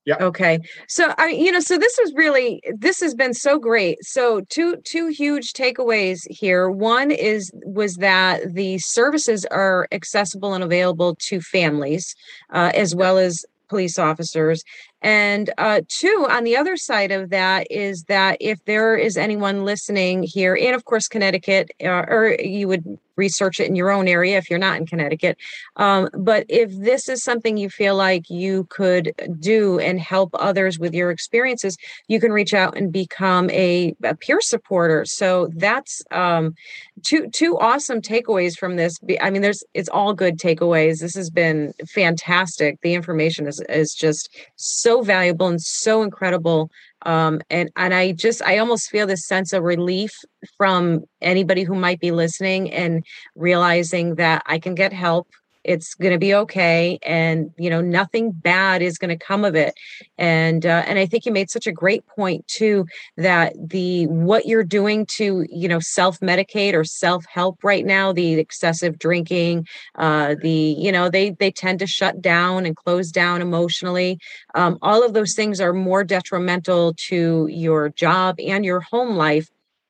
Yeah. Okay. So I you know so this is really this has been so great. So two two huge takeaways here. One is was that the services are accessible and available to families uh, as well as police officers and uh, two, on the other side of that is that if there is anyone listening here, and of course, Connecticut, uh, or you would research it in your own area if you're not in Connecticut. Um, but if this is something you feel like you could do and help others with your experiences, you can reach out and become a, a peer supporter. So that's um, two two awesome takeaways from this. I mean, there's it's all good takeaways. This has been fantastic. The information is is just so so valuable and so incredible um, and and i just i almost feel this sense of relief from anybody who might be listening and realizing that i can get help it's going to be okay and you know nothing bad is going to come of it. And uh, and i think you made such a great point too that the what you're doing to you know self medicate or self help right now the excessive drinking uh, the you know they they tend to shut down and close down emotionally. Um, all of those things are more detrimental to your job and your home life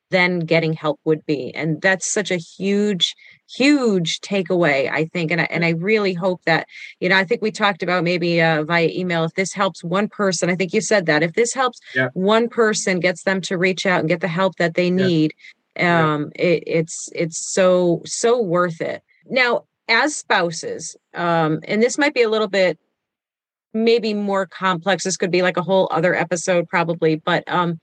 than getting help would be. And that's such a huge huge takeaway i think and I, and I really hope that you know i think we talked about maybe uh, via email if this helps one person i think you said that if this helps yeah. one person gets them to reach out and get the help that they need yeah. um yeah. It, it's it's so so worth it now as spouses um and this might be a little bit maybe more complex this could be like a whole other episode probably but um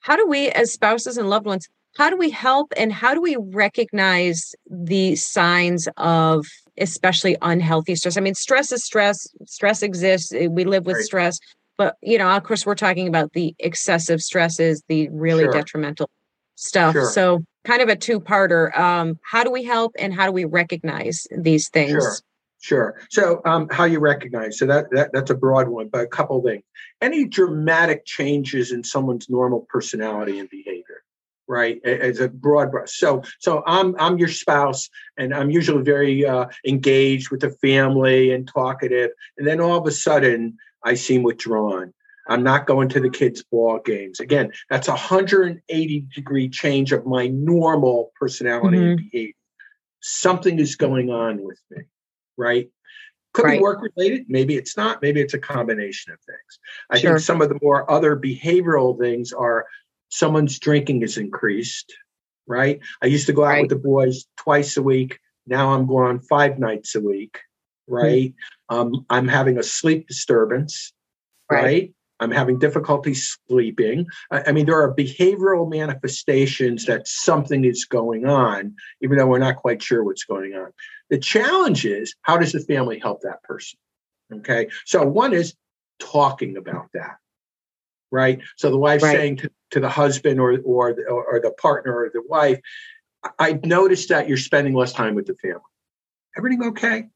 how do we as spouses and loved ones how do we help and how do we recognize the signs of especially unhealthy stress i mean stress is stress stress exists eh, we live with right. stress but you know of course we're talking about the excessive stresses the really sure. detrimental stuff sure. so kind of a two-parter um, how do we help and how do we recognize these things sure. Sure. So, um, how you recognize? So that, that that's a broad one, but a couple things. Any dramatic changes in someone's normal personality and behavior right as a broad brush. So so i'm i'm your spouse and i'm usually very uh, engaged with the family and talkative. And then all of a sudden i seem withdrawn. I'm not going to the kids ball games. Again that's a 180 degree change of my normal personality mm-hmm. and behavior. Something is going on with me right? Could right. be work related maybe it's not maybe it's a combination of things. I sure. think some of the more other behavioral things are someone's drinking is increased, right? I used to go out right. with the boys twice a week. Now I'm going five nights a week, mm-hmm. right? Mm-hmm. Um, I'm having a sleep disturbance, right? right? I'm having difficulty sleeping. I, I, mean, there are behavioral manifestations that something is going on, even though we're not quite sure what's going on. The challenge is how does the family help that person? Okay. So, one is talking about that right? So the wife Right. saying to, to the husband or or the, or the partner or the wife, "I- "I noticed that you're spending less time with the family. Everything okay?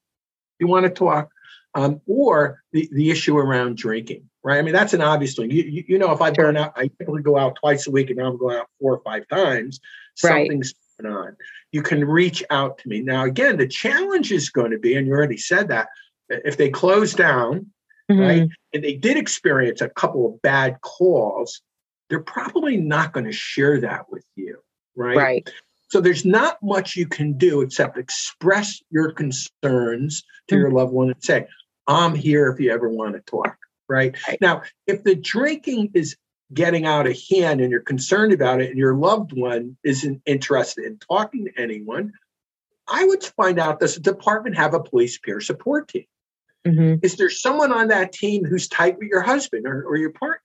You want to talk?" Um, or the the issue around drinking, right? I mean, that's an obvious one. You you, you know, if I burn out, I typically go out twice a week, and now I'm going out four or five times. Right. Something's going on. You can reach out to me. Now, again, the challenge is going to be, and you already said that, if they close down, Mhm. right? And they did experience a couple of bad calls, they're probably not going to share that with you, right? Right. So there's not much you can do except express your concerns to your loved one and say, I'm here if you ever want to talk, right? Right. Now, if the drinking is getting out of hand and you're concerned about it and your loved one isn't interested in talking to anyone, I would find out does the department have a police peer support team? Mhm. is there someone on that team who's tight with your husband or, or your partner?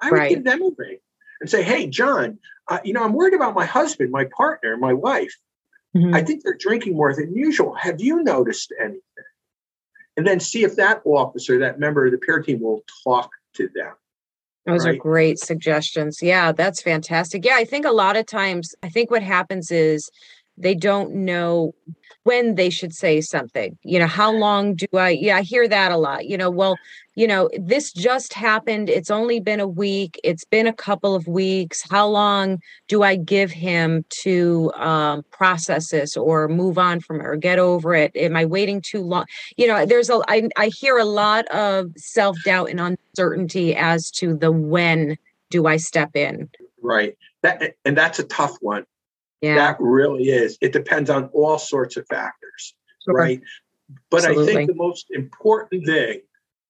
I would Right. give them a ring and say, hey, John, uh, you know, I'm worried about my husband, my partner, my wife. Mhm. I think they're drinking more than usual. Have you noticed anything? And then see if that officer, that member of the peer team will talk to them. Those are great suggestions. Yeah, that's fantastic. Yeah, I think a lot of times, I think what happens is they don't know when they should say something. You know, how long do I? Yeah, I hear that a lot. You know, well, you know, this just happened. It's only been a week. It's been a couple of weeks. How long do I give him to um, process this or move on from it or get over it? Am I waiting too long? You know, there's a, I, I hear a lot of self doubt and uncertainty as to the when do I step in. Right. That and that's a tough one. Yeah. That really is. It depends on all sorts of factors. Sure. right? But I think the most important thing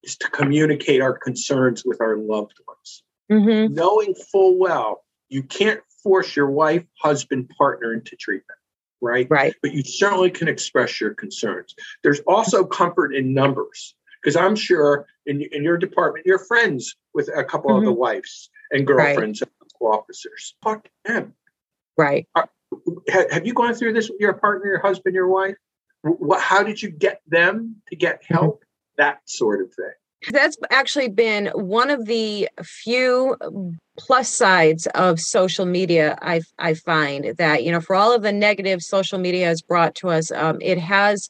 is to communicate our concerns with our loved ones, Mhm. knowing full well you can't force your wife, husband, partner into treatment, right? Right. But you certainly can express your concerns. There's also comfort in numbers because I'm sure in, in your department, you're friends with a couple of the wives and Mm-hmm. Right. girlfriends of officers. Talk to them Right. ha- have you gone through this with your partner, your husband, your wife? What, how did you get them to get help? That sort of thing. That's actually been one of the few plus sides of social media. I I find that you know for all of the negative social media has brought to us, um, it has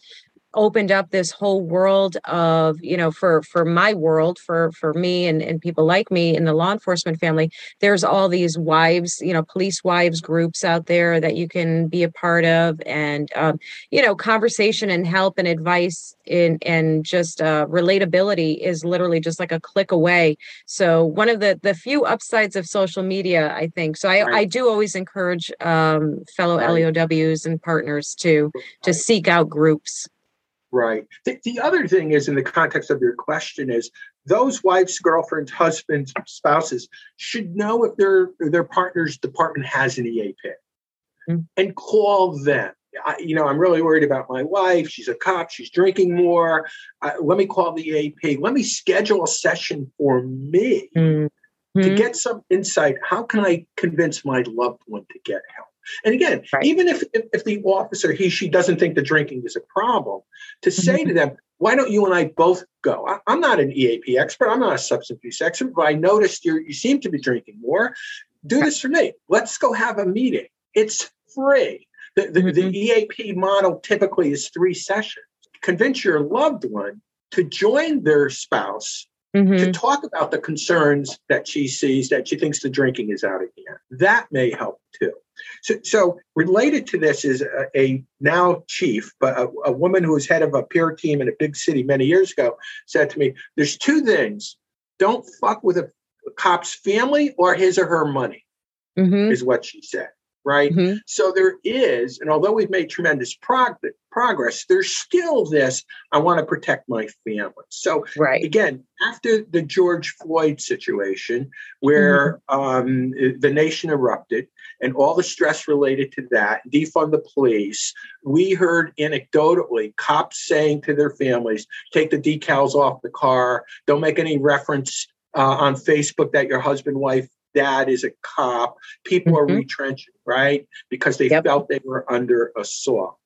opened up this whole world of you know for for my world for for me and and people like me in the law enforcement family there's all these wives you know police wives groups out there that you can be a part of and um, you know conversation and help and advice in and just uh, relatability is literally just like a click away so one of the the few upsides of social media i think so i Right. i do always encourage um, fellow Right. LEOs and partners to to seek out groups Right. The, the other thing is, in the context of your question, is those wives, girlfriends, husbands, spouses should know if their their partner's department has an EAP, Mm. and call them. I, you know, I'm really worried about my wife. She's a cop. She's drinking more. Uh, let me call the EAP. Let me schedule a session for me. to Mhm. get some insight how can i convince my loved one to get help and again Right. even if, if the officer he she doesn't think the drinking is a problem to say Mm-hmm. to them why don't you and i both go? I, i'm not an eap expert. I'm not a substance abuse expert but i noticed you you seem to be drinking more. Do this for me. Let's go have a meeting. It's free. The, the, Mhm. the eap model typically is three sessions. Convince your loved one to join their spouse Mhm. to talk about the concerns that she sees that she thinks the drinking is out of hand. That may help too. So, so related to this is a, a now chief, but a, a woman who was head of a peer team in a big city many years ago said to me, "There's two things: don't fuck with a, cop's family or his or her money." Mhm. Is what she said. Right. Mhm. So there is, and although we've made tremendous prog- progress, there's still this I want to protect my family. So Right. again, after the George Floyd situation, where um, the nation erupted and all the stress related to that, defund the police, we heard anecdotally cops saying to their families, take the decals off the car, don't make any reference uh, on Facebook that your husband, wife, dad is a cop. People are Mhm. retrenching, right? Because they Yep. felt they were under assault.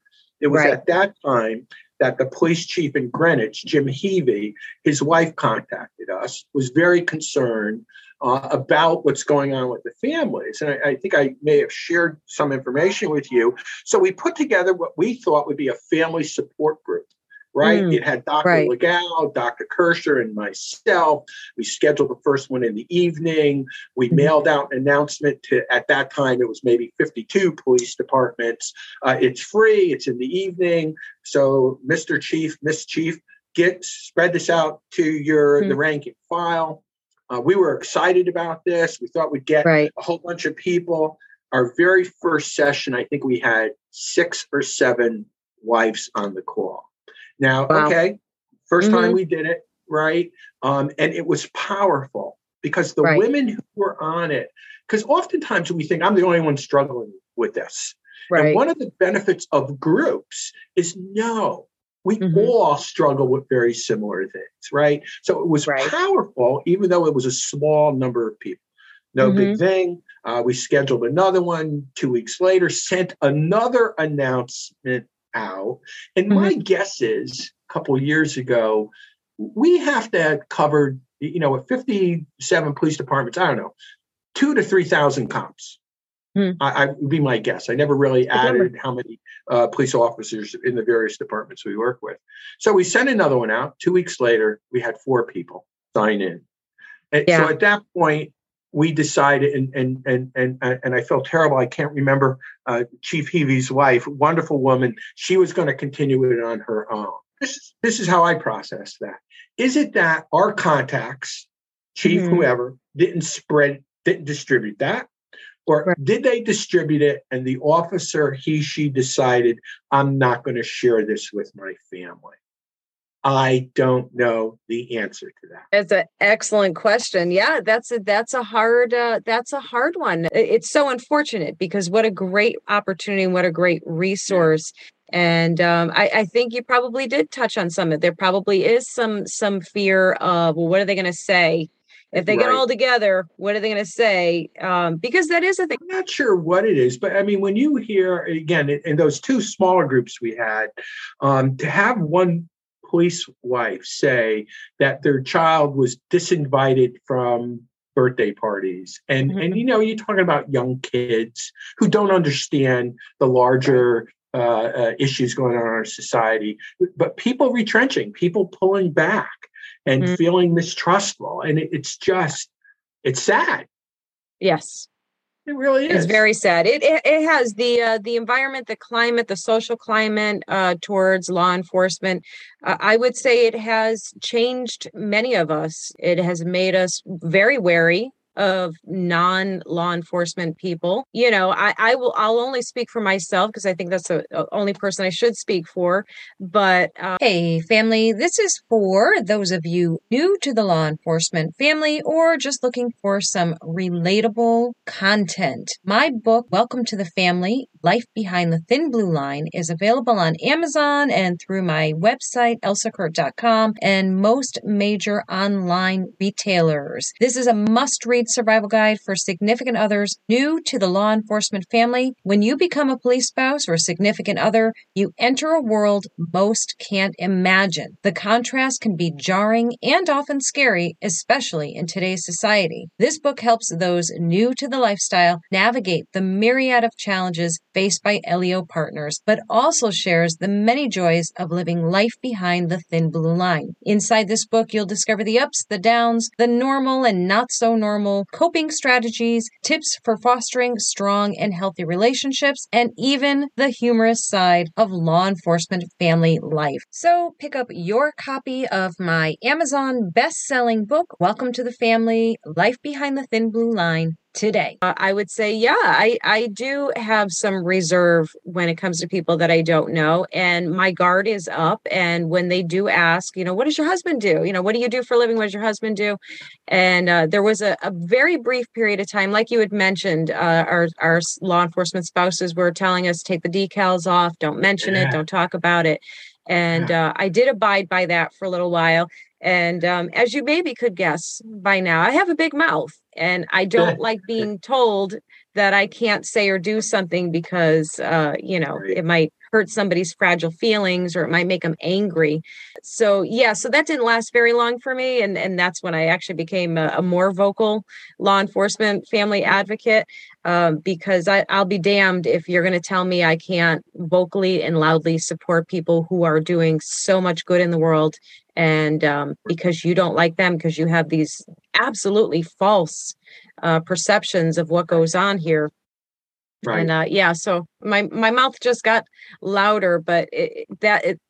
It was Right. at that time that the police chief in Greenwich, Jim Heavey, his wife contacted us, was very concerned. uh, about what's going on with the families. And I, I, think I may have shared some information with you. So we put together what we thought would be a family support group. Right. Mm, it had Dr. Right. Legal, Dr. Kirschner, and myself. We scheduled the first one in the evening. We mm-hmm. mailed out an announcement to, at that time, it was maybe 52 police departments. Uh, it's free, it's in the evening. So, Mr. Chief, Miss Chief, get spread this out to your mm-hmm. the ranking file uh, we were excited about this. We thought we'd get right. a whole bunch of people. Our very first session, I think we had six or seven wives on the call. Now, wow. okay, 1st mm-hmm. time we did it, right? Um, and it was powerful because the right. women who were on it, because oftentimes we think I'm the only one struggling with this. Right. And one of the benefits of groups is no, we mm-hmm. all struggle with very similar things, right? So it was right. powerful, even though it was a small number of people. No mm-hmm. big thing. Uh, we scheduled another one two weeks later, sent another announcement out. And mm-hmm. my guess is a couple years ago, we have to have covered, you know, with 57 police departments, I don't know, two to 3,000 cops. Hmm. I, I, would be my guess. I never really added how many uh, police officers in the various departments we work with. So we sent another one out. Two weeks later, we had four people sign in. And yeah. so at that point, we decided, and and and and and I felt terrible. I can't remember uh, Chief Heavey's wife, wonderful woman. She was going to continue it on her own. This is this is how I process that. Is it that our contacts, chief mm-hmm. whoever, didn't spread, didn't distribute that? Or right. did they distribute it and the officer, he, she decided, I'm not going to share this with my family? I don't know the answer to that. That's an excellent question. Yeah, that's a that's a hard uh, that's a hard one. It's so unfortunate because what a great opportunity, and what a great resource. And um, I, I, think you probably did touch on some of it. There probably is some some fear of well, what are they going to say? if they right. get all together what are they going to say um, because that is a thing i'm not sure what it is but i mean when you hear again in, in those two smaller groups we had um, to have one police wife say that their child was disinvited from birthday parties and mm-hmm. and you know you're talking about young kids who don't understand the larger uh, uh, issues going on in our society but people retrenching people pulling back and mm-hmm. feeling mistrustful. And it, it's just, it's sad. Yes. It really is. It's very sad. It it, it has the uh, the environment, the climate, the social climate uh, towards law enforcement. Uh, I would say it has changed many of us. It has made us very wary of non law enforcement people. You know, I, I will, I'll only speak for myself because I think that's the only person I should speak for. But uh, hey, family, this is for those of you new to the law enforcement family or just looking for some relatable content. My book, Welcome to the Family Life Behind the Thin Blue Line, is available on Amazon and through my website, elsakurt.com, and most major online retailers. This is a must read survival guide for significant others new to the law enforcement family. When you become a police spouse or significant other, you enter a world most can't imagine. The contrast can be jarring and often scary, especially in today's society. This book helps those new to the lifestyle navigate the myriad of challenges faced by LEO partners, but also shares the many joys of living life behind the thin blue line. Inside this book, you'll discover the ups, the downs, the normal and not so normal coping strategies, tips for fostering strong and healthy relationships, and even the humorous side of law enforcement family life. So pick up your copy of my Amazon best selling book, Welcome to the Family Life Behind the Thin Blue Line today. Uh, I would say, yeah, I, I do have some reserve when it comes to people that I don't know. And my guard is up. And when they do ask, you know, what does your husband do? You know, what do you do for a living? What does your husband do? And uh, there was a, a, very brief period of time, like you had mentioned, uh, our, our law enforcement spouses were telling us take the decals off, don't mention yeah. it, don't talk about it. And uh, I did abide by that for a little while. And um, as you maybe could guess by now, I have a big mouth and I don't like being told that I can't say or do something because, uh, you know, it might hurt somebody's fragile feelings or it might make them angry. So yeah, so that didn't last very long for me, and and that's when I actually became a, a more vocal law enforcement family advocate um, because I, I'll be damned if you're going to tell me I can't vocally and loudly support people who are doing so much good in the world and um, because you don't like them because you have these absolutely false uh, perceptions of what goes on here right. and uh, yeah so my my mouth just got louder but it, that it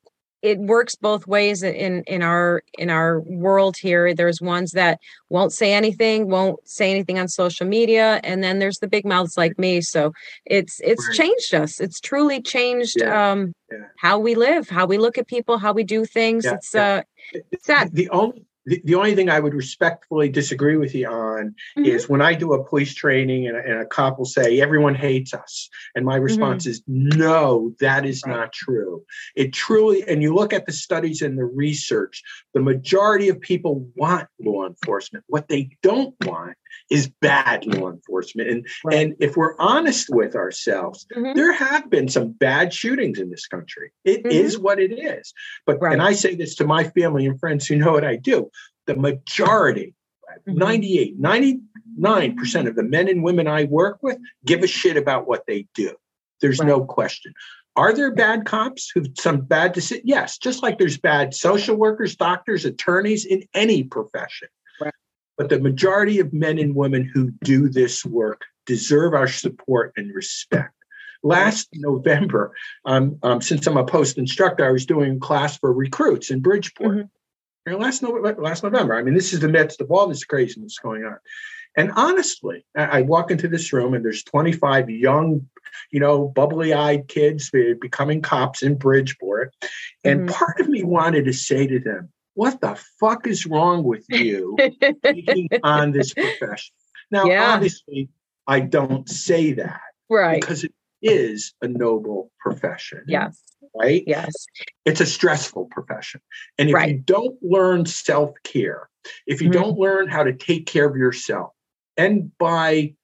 it works both ways in in our in our world here there's ones that won't say anything won't say anything on social media and then there's the big mouths like me so it's it's right. changed us it's truly changed yeah. um yeah. how we live how we look at people how we do things yeah. it's uh it's sad. the only the, the only thing I would respectfully disagree with you on mm-hmm. is when I do a police training and a, and a, cop will say, everyone hates us. And my response mm-hmm. is, no, that is right. not true. It truly, and you look at the studies and the research, the majority of people want law enforcement. What they don't want is bad law enforcement. And, right. and if we're honest with ourselves, mm-hmm. there have been some bad shootings in this country. It is mm-hmm. what it is. But, right. and I say this to my family and friends who know what I do the majority, mm-hmm. 98, 99% of the men and women I work with give a shit about what they do. There's right. no question. Are there bad cops who've some bad decisions? Yes, just like there's bad social workers, doctors, attorneys in any profession. Right. But the majority of men and women who do this work deserve our support and respect. Last November, um, um, since I'm a POST instructor, I was doing a class for recruits in Bridgeport. Mm-hmm last November, last November. I mean, this is the midst of all this craziness going on. And honestly, I walk into this room and there's 25 young, you know, bubbly eyed kids becoming cops in Bridgeport. And mm-hmm. part of me wanted to say to them, what the fuck is wrong with you taking on this profession? Now, yeah. obviously, I don't say that. Right. Because it is a noble profession. Yes right? Yes. It's a stressful profession. And if right. you don't learn self care, if you mm-hmm. don't learn how to take care of yourself, and by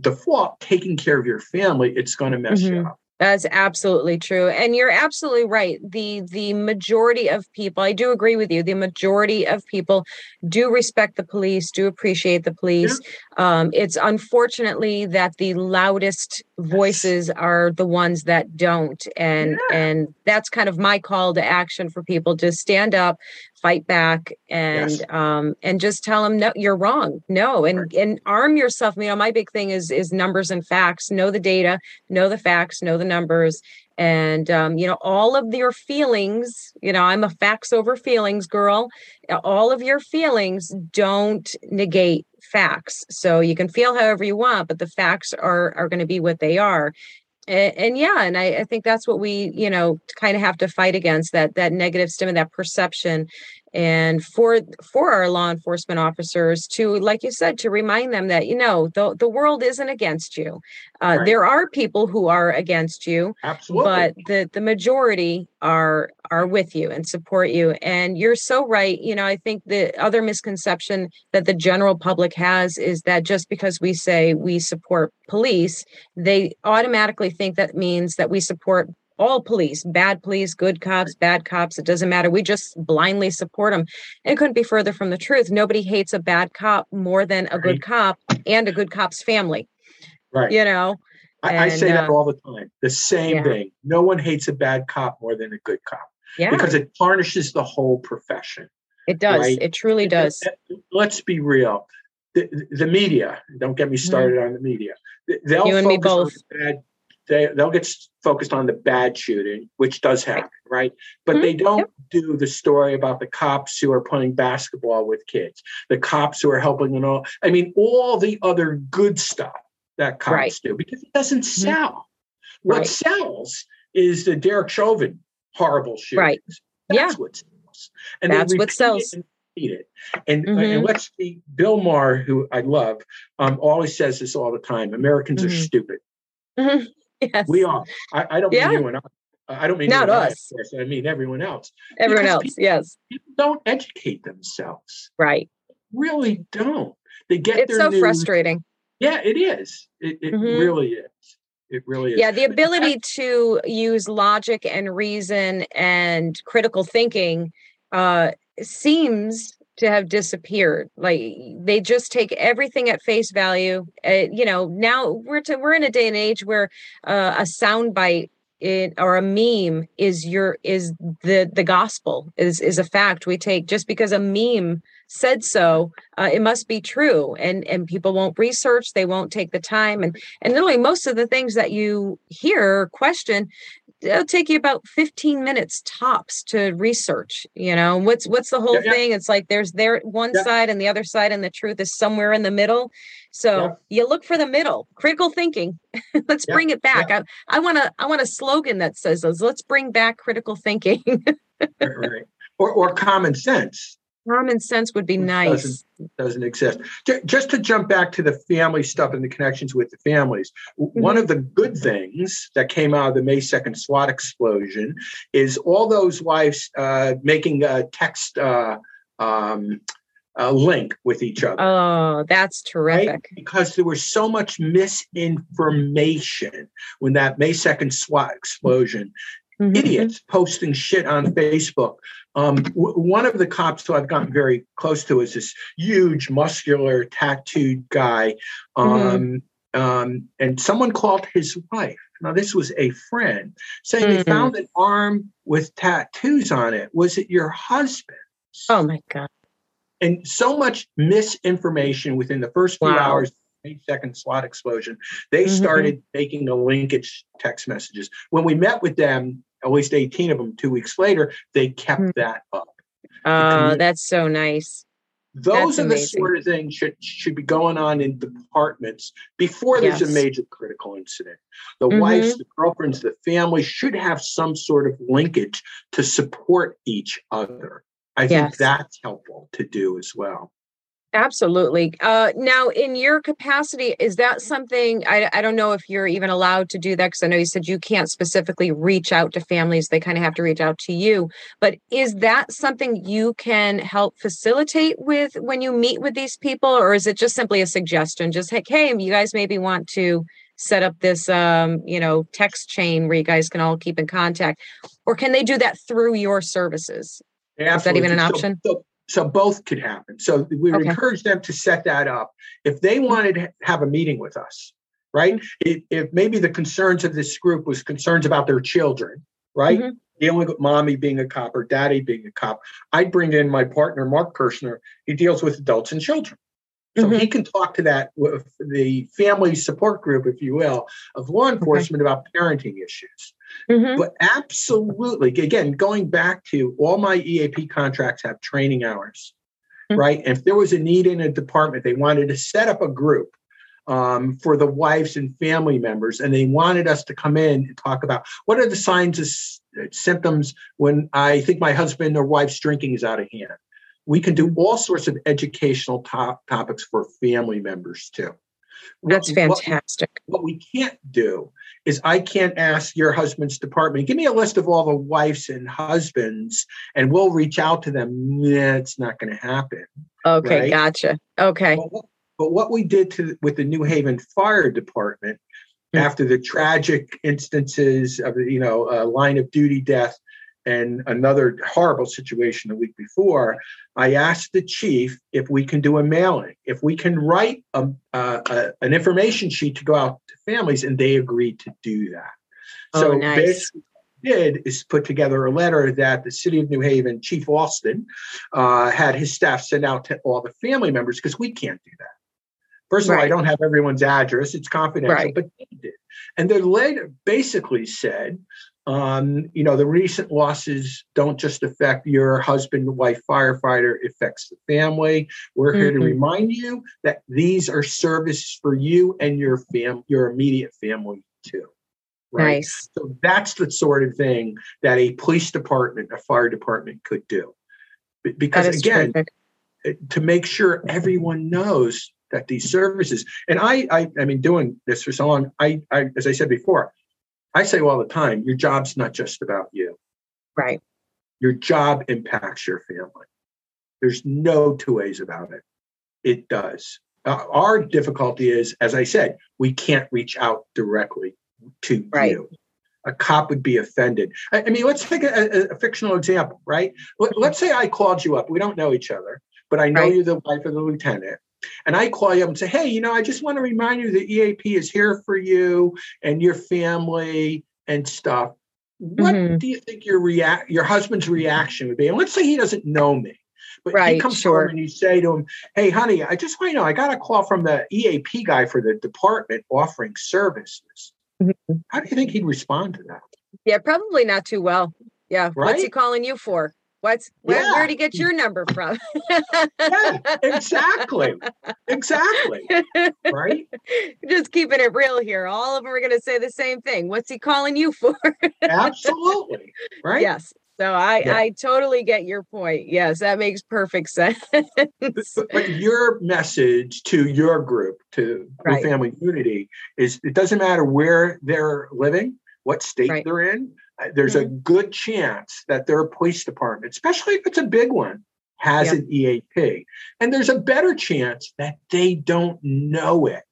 default, taking care of your family, it's going to mess mm-hmm. you up. That's absolutely true. And you're absolutely right. The the majority of people, I do agree with you. The majority of people do respect the police, do appreciate the police. Yeah. Um, it's unfortunately that the loudest voices are the ones that don't. And yeah. and that's kind of my call to action for people to stand up, fight back and yes. um and just tell them no you're wrong. No and right. and arm yourself. You know my big thing is is numbers and facts. Know the data know the facts know the numbers. And um, you know all of your feelings you know i'm a facts over feelings girl. All of your feelings don't negate facts. So you can feel however you want but the facts are are going to be what they are and, and yeah and I, I, think that's what we you know kind of have to fight against that that negative stigma that perception and for for our law enforcement officers to like you said to remind them that you know the, the world isn't against you. Uh, right. there are people who are against you absolutely. but the the majority are are with you and support you. And you're so right. You know i think the other misconception that the general public has is that just because we say we support police they automatically think that means that we support all police, bad police, good cops, bad cops, it doesn't matter. We just blindly support them. It couldn't be further from the truth. Nobody hates a bad cop more than a good cop and a good cop's family. Right. You know, I, I say that uh, all the time. The same yeah. thing. No one hates a bad cop more than a good cop. Yeah. Because it tarnishes the whole profession. It does. Right? It truly does. Let's be real. The, the media, don't get me mm-hmm. started mm. on the media. They'll you and me both. bad they they'll get focused on the bad shooting, which does happen, right? But mm-hmm. they don't yep. do the story about the cops who are playing basketball with kids, the cops who are helping and all. I mean, all the other good stuff that cops right. do because it doesn't mm-hmm. sell. Mm-hmm. What right. sells is the Derek Chauvin horrible shootings. Right. That's yeah. what sells. And that's what sells. It it. And, mm-hmm. and let's see, Bill Maher, who I love, um, always says this all the time Americans mm-hmm. are stupid. Mm-hmm. Yes. We are. I, I don't yeah. mean anyone else. I don't mean not us. I. I mean everyone else. Everyone else, people, yes. People don't educate themselves. Right. Really don't. They get. It's so frustrating. Yeah, it is. It, it mm-hmm. really is. It really is. Yeah, the ability to use logic and reason and critical thinking uh, seems to have disappeared. Like they just take everything at face value. Uh, you know, now we're to, we're in a day and age where uh, a soundbite it, or a meme is your is the the gospel is is a fact we take just because a meme said so uh, it must be true and and people won't research they won't take the time and and literally most of the things that you hear question it'll take you about 15 minutes tops to research you know? What's what's the whole yeah, thing? Yeah. it's like there's there one yeah. side and the other side and the truth is somewhere in the middle. So you look for the middle critical thinking. Let's bring it back. i i want to i want a slogan that says let's bring back critical thinking. Right, right. Or, or common sense common sense would be nice doesn't, doesn't, exist just to jump back to the family stuff and the connections with the families mm-hmm. one of the good things that came out of the may 2nd swat explosion is all those wives uh, making a text uh, um, a link with each other. Oh, that's terrific. Right? Because there was so much misinformation when that May 2nd SWAT explosion. Mm-hmm. Idiots posting shit on Facebook um, w- one of the cops who I've gotten very close to is this huge, muscular, tattooed guy. Um, mm-hmm. um, and someone called his wife. Now, this was a friend saying mm-hmm. they found an arm with tattoos on it. Was it your husband? Oh, my God. And so much misinformation within the first few wow. hours eight second SWAT explosion, they mm-hmm. started making the linkage text messages. When we met with them, at least 18 of them two weeks later, they kept mm-hmm. that up. Oh, that's so nice. Those that's are the sort of things should should be going on in departments before there's yes. a major critical incident. The mm-hmm. wives, the girlfriends, the family should have some sort of linkage to support each other. I yes. think that's helpful to do as well. Absolutely. Uh, now, in your capacity, is that something I, I don't know if you're even allowed to do that because I know you said you can't specifically reach out to families, they kind of have to reach out to you. But is that something you can help facilitate with when you meet with these people, or is it just simply a suggestion? Just like, hey, you guys maybe want to set up this um, you know text chain where you guys can all keep in contact or can they do that through your services Absolutely. is that even an option so, so so both could happen. So we would okay. encourage them to set that up. If they wanted to have a meeting with us, right? If, if, maybe the concerns of this group was concerns about their children, right? Mm-hmm. Dealing with mommy being a cop or daddy being a cop, I'd bring in my partner, Mark Kirshner. He deals with adults and children. So mm-hmm. he can talk to that with the family support group, if you will, of law enforcement okay. about parenting issues. Mm-hmm. But absolutely, again, going back to all my EAP contracts have training hours, mm-hmm. right? And if there was a need in a department, they wanted to set up a group um, for the wives and family members, and they wanted us to come in and talk about what are the signs and symptoms when I think my husband or wife's drinking is out of hand we can do all sorts of educational top, topics for family members too. That's fantastic. What, what, we can't do is I can't ask your husband's department, give me a list of all the wives and husbands, and we'll reach out to them. That's not going to happen. Okay, right? gotcha. Okay. But what, but what, we did to with the New Haven Fire Department mm-hmm. after the tragic instances of you know a line of duty death and another horrible situation the week before, I asked the chief if we can do a mailing, if we can write a, a, an information sheet to go out to families, and they agreed to do that. Oh, so nice. basically, did is put together a letter that the city of New Haven, Chief Alston, uh, had his staff send out to all the family members because we can't do that. First of right. all, I don't have everyone's address; it's confidential. Right. But they did, and the letter basically said um, you know, the recent losses don't just affect your husband, wife, firefighter, it affects the family. We're mm-hmm. here to mm-hmm. remind you that these are services for you and your fam, your immediate family too. Right. Nice. So that's the sort of thing that a police department, a fire department could do. Because again, terrific. to make sure everyone knows that these services, and I, I, I mean, doing this for so long, I, I, as I said before, I say all the time, your job's not just about you. Right. Your job impacts your family. There's no two ways about it. It does. Uh, our difficulty is, as I said, we can't reach out directly. to Right. you. A cop would be offended. I, I mean, let's take a, a, a fictional example, right? Let, let's say I called you up. We don't know each other, but I know Right. you're the wife of the lieutenant. And I call you up and say, hey, you know, I just want to remind you that EAP is here for you and your family and stuff. What Mhm. do you think your react your husband's reaction would be? And let's say he doesn't know me, but he comes sure. home and you say to him, "Hey, honey, I just want you to know I got a call from the EAP guy for the department offering services." Mhm. How do you think he'd respond to that? Yeah, probably not too well. Yeah. What's he calling you for? What's where, Yeah. where'd he get your number from? Yeah, exactly, exactly, right? Just keeping it real here. All of them are going to say the same thing. What's he calling you for? Absolutely, right? Yes. So I Yeah. I totally get your point. Yes, that makes perfect sense. But, your message to your group, to Right. Family Unity, is it doesn't matter where they're living, what state Right. they're in. uh, There's a good chance that their police department, especially if it's a big one, has an EAP, and there's a better chance that they don't know it.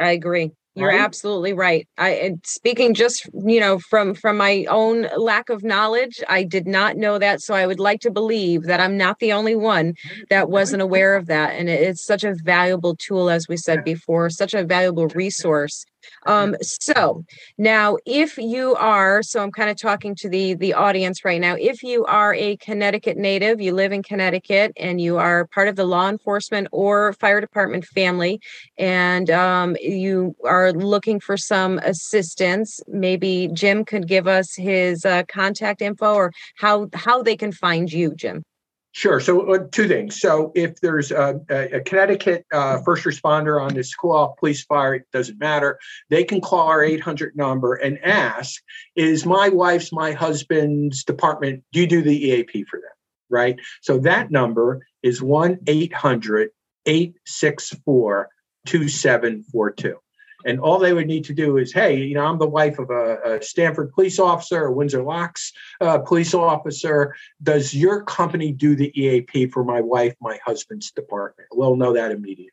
I agree. You're Right? absolutely right. I and speaking just, you know, from from my own lack of knowledge, I did not know that. So I would like to believe that I'm not the only one that wasn't aware of that. And it- it's such a valuable tool, as we said before, such a valuable resource. Um, so now if you are, so I'm kind of talking to the the audience right now, if you are a Connecticut native, you live in Connecticut and you are part of the law enforcement or fire department family, and um, you are looking for some assistance, maybe Jim could give us his uh, contact info or how how they can find you, Jim. Sure. So, uh, two things. So, if there's a, a, Connecticut uh, first responder on this call, police, fire, it doesn't matter. They can call our 800 number and ask, "Is my wife's, my husband's department? Do you do the EAP for them?" Right. So that number is one 800 864 2742. And all they would need to do is, hey, you know, I'm the wife of a, a Stamford police officer, a Windsor Locks uh, police officer does your company do the EAP for my wife, my husband's department? We'll know that immediately.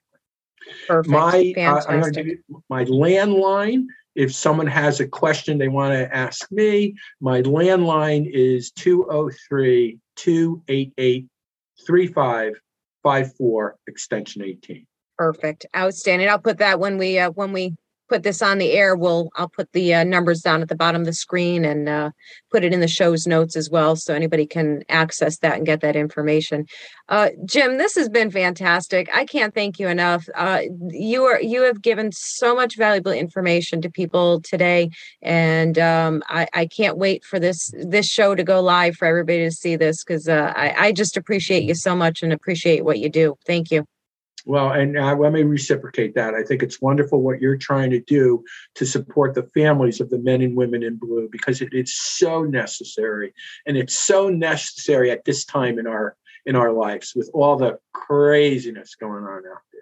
Perfect. My, uh, Fantastic. give you my landline. If someone has a question they want to ask me, my landline is 203 288 3554, extension 18. Perfect. Outstanding. I'll put that when we uh, when we put this on the air. We'll I'll put the uh, numbers down at the bottom of the screen and uh, put it in the show's notes as well, so anybody can access that and get that information. Uh, Jim, this has been fantastic. I can't thank you enough. Uh, you are you have given so much valuable information to people today, and um, I, I can't wait for this this show to go live for everybody to see this because uh, I, I just appreciate you so much and appreciate what you do. Thank you. Well, and uh, let me reciprocate that. I think it's wonderful what you're trying to do to support the families of the men and women in blue because it, it's so necessary, and it's so necessary at this time in our in our lives with all the craziness going on out there.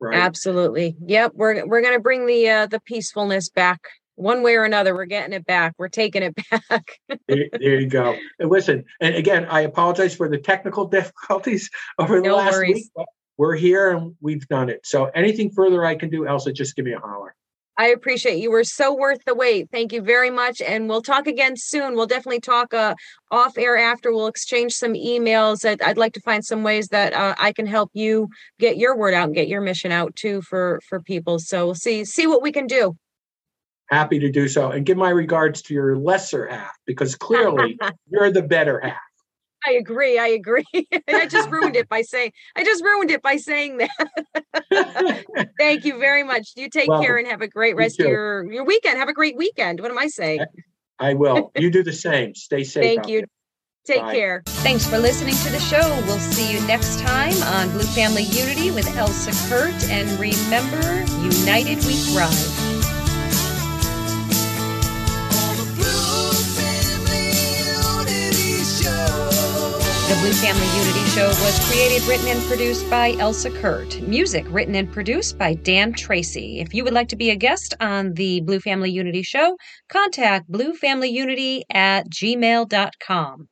Right? Absolutely. Yep. We're we're gonna bring the uh, the peacefulness back one way or another. We're getting it back. We're taking it back. There, there you go. And listen, and again, I apologize for the technical difficulties over the No last worries. week. We're here and we've done it. So anything further I can do, Elsa, just give me a holler. I appreciate you. We're so worth the wait. Thank you very much. And we'll talk again soon. We'll definitely talk uh, off air after. We'll exchange some emails. I'd, I'd like to find some ways that uh, I can help you get your word out and get your mission out too for for people. So we'll see see what we can do. Happy to do so. And give my regards to your lesser half because clearly you're the better half. I agree. I agree. I just ruined it by saying I just ruined it by saying that. Thank you very much. You take Welcome. care and have a great rest of your your weekend. Have a great weekend. What am I saying? I will. You do the same. Stay safe. Thank you. there. Take Bye. care. Thanks for listening to the show. We'll see you next time on Blue Family Unity with Elsa Kurt. And remember, united we thrive. The Blue Family Unity Show was created, written, and produced by Elsa Kurt. Music written and produced by Dan Tracy. If you would like to be a guest on the Blue Family Unity Show, contact bluefamilyunity at gmail.com.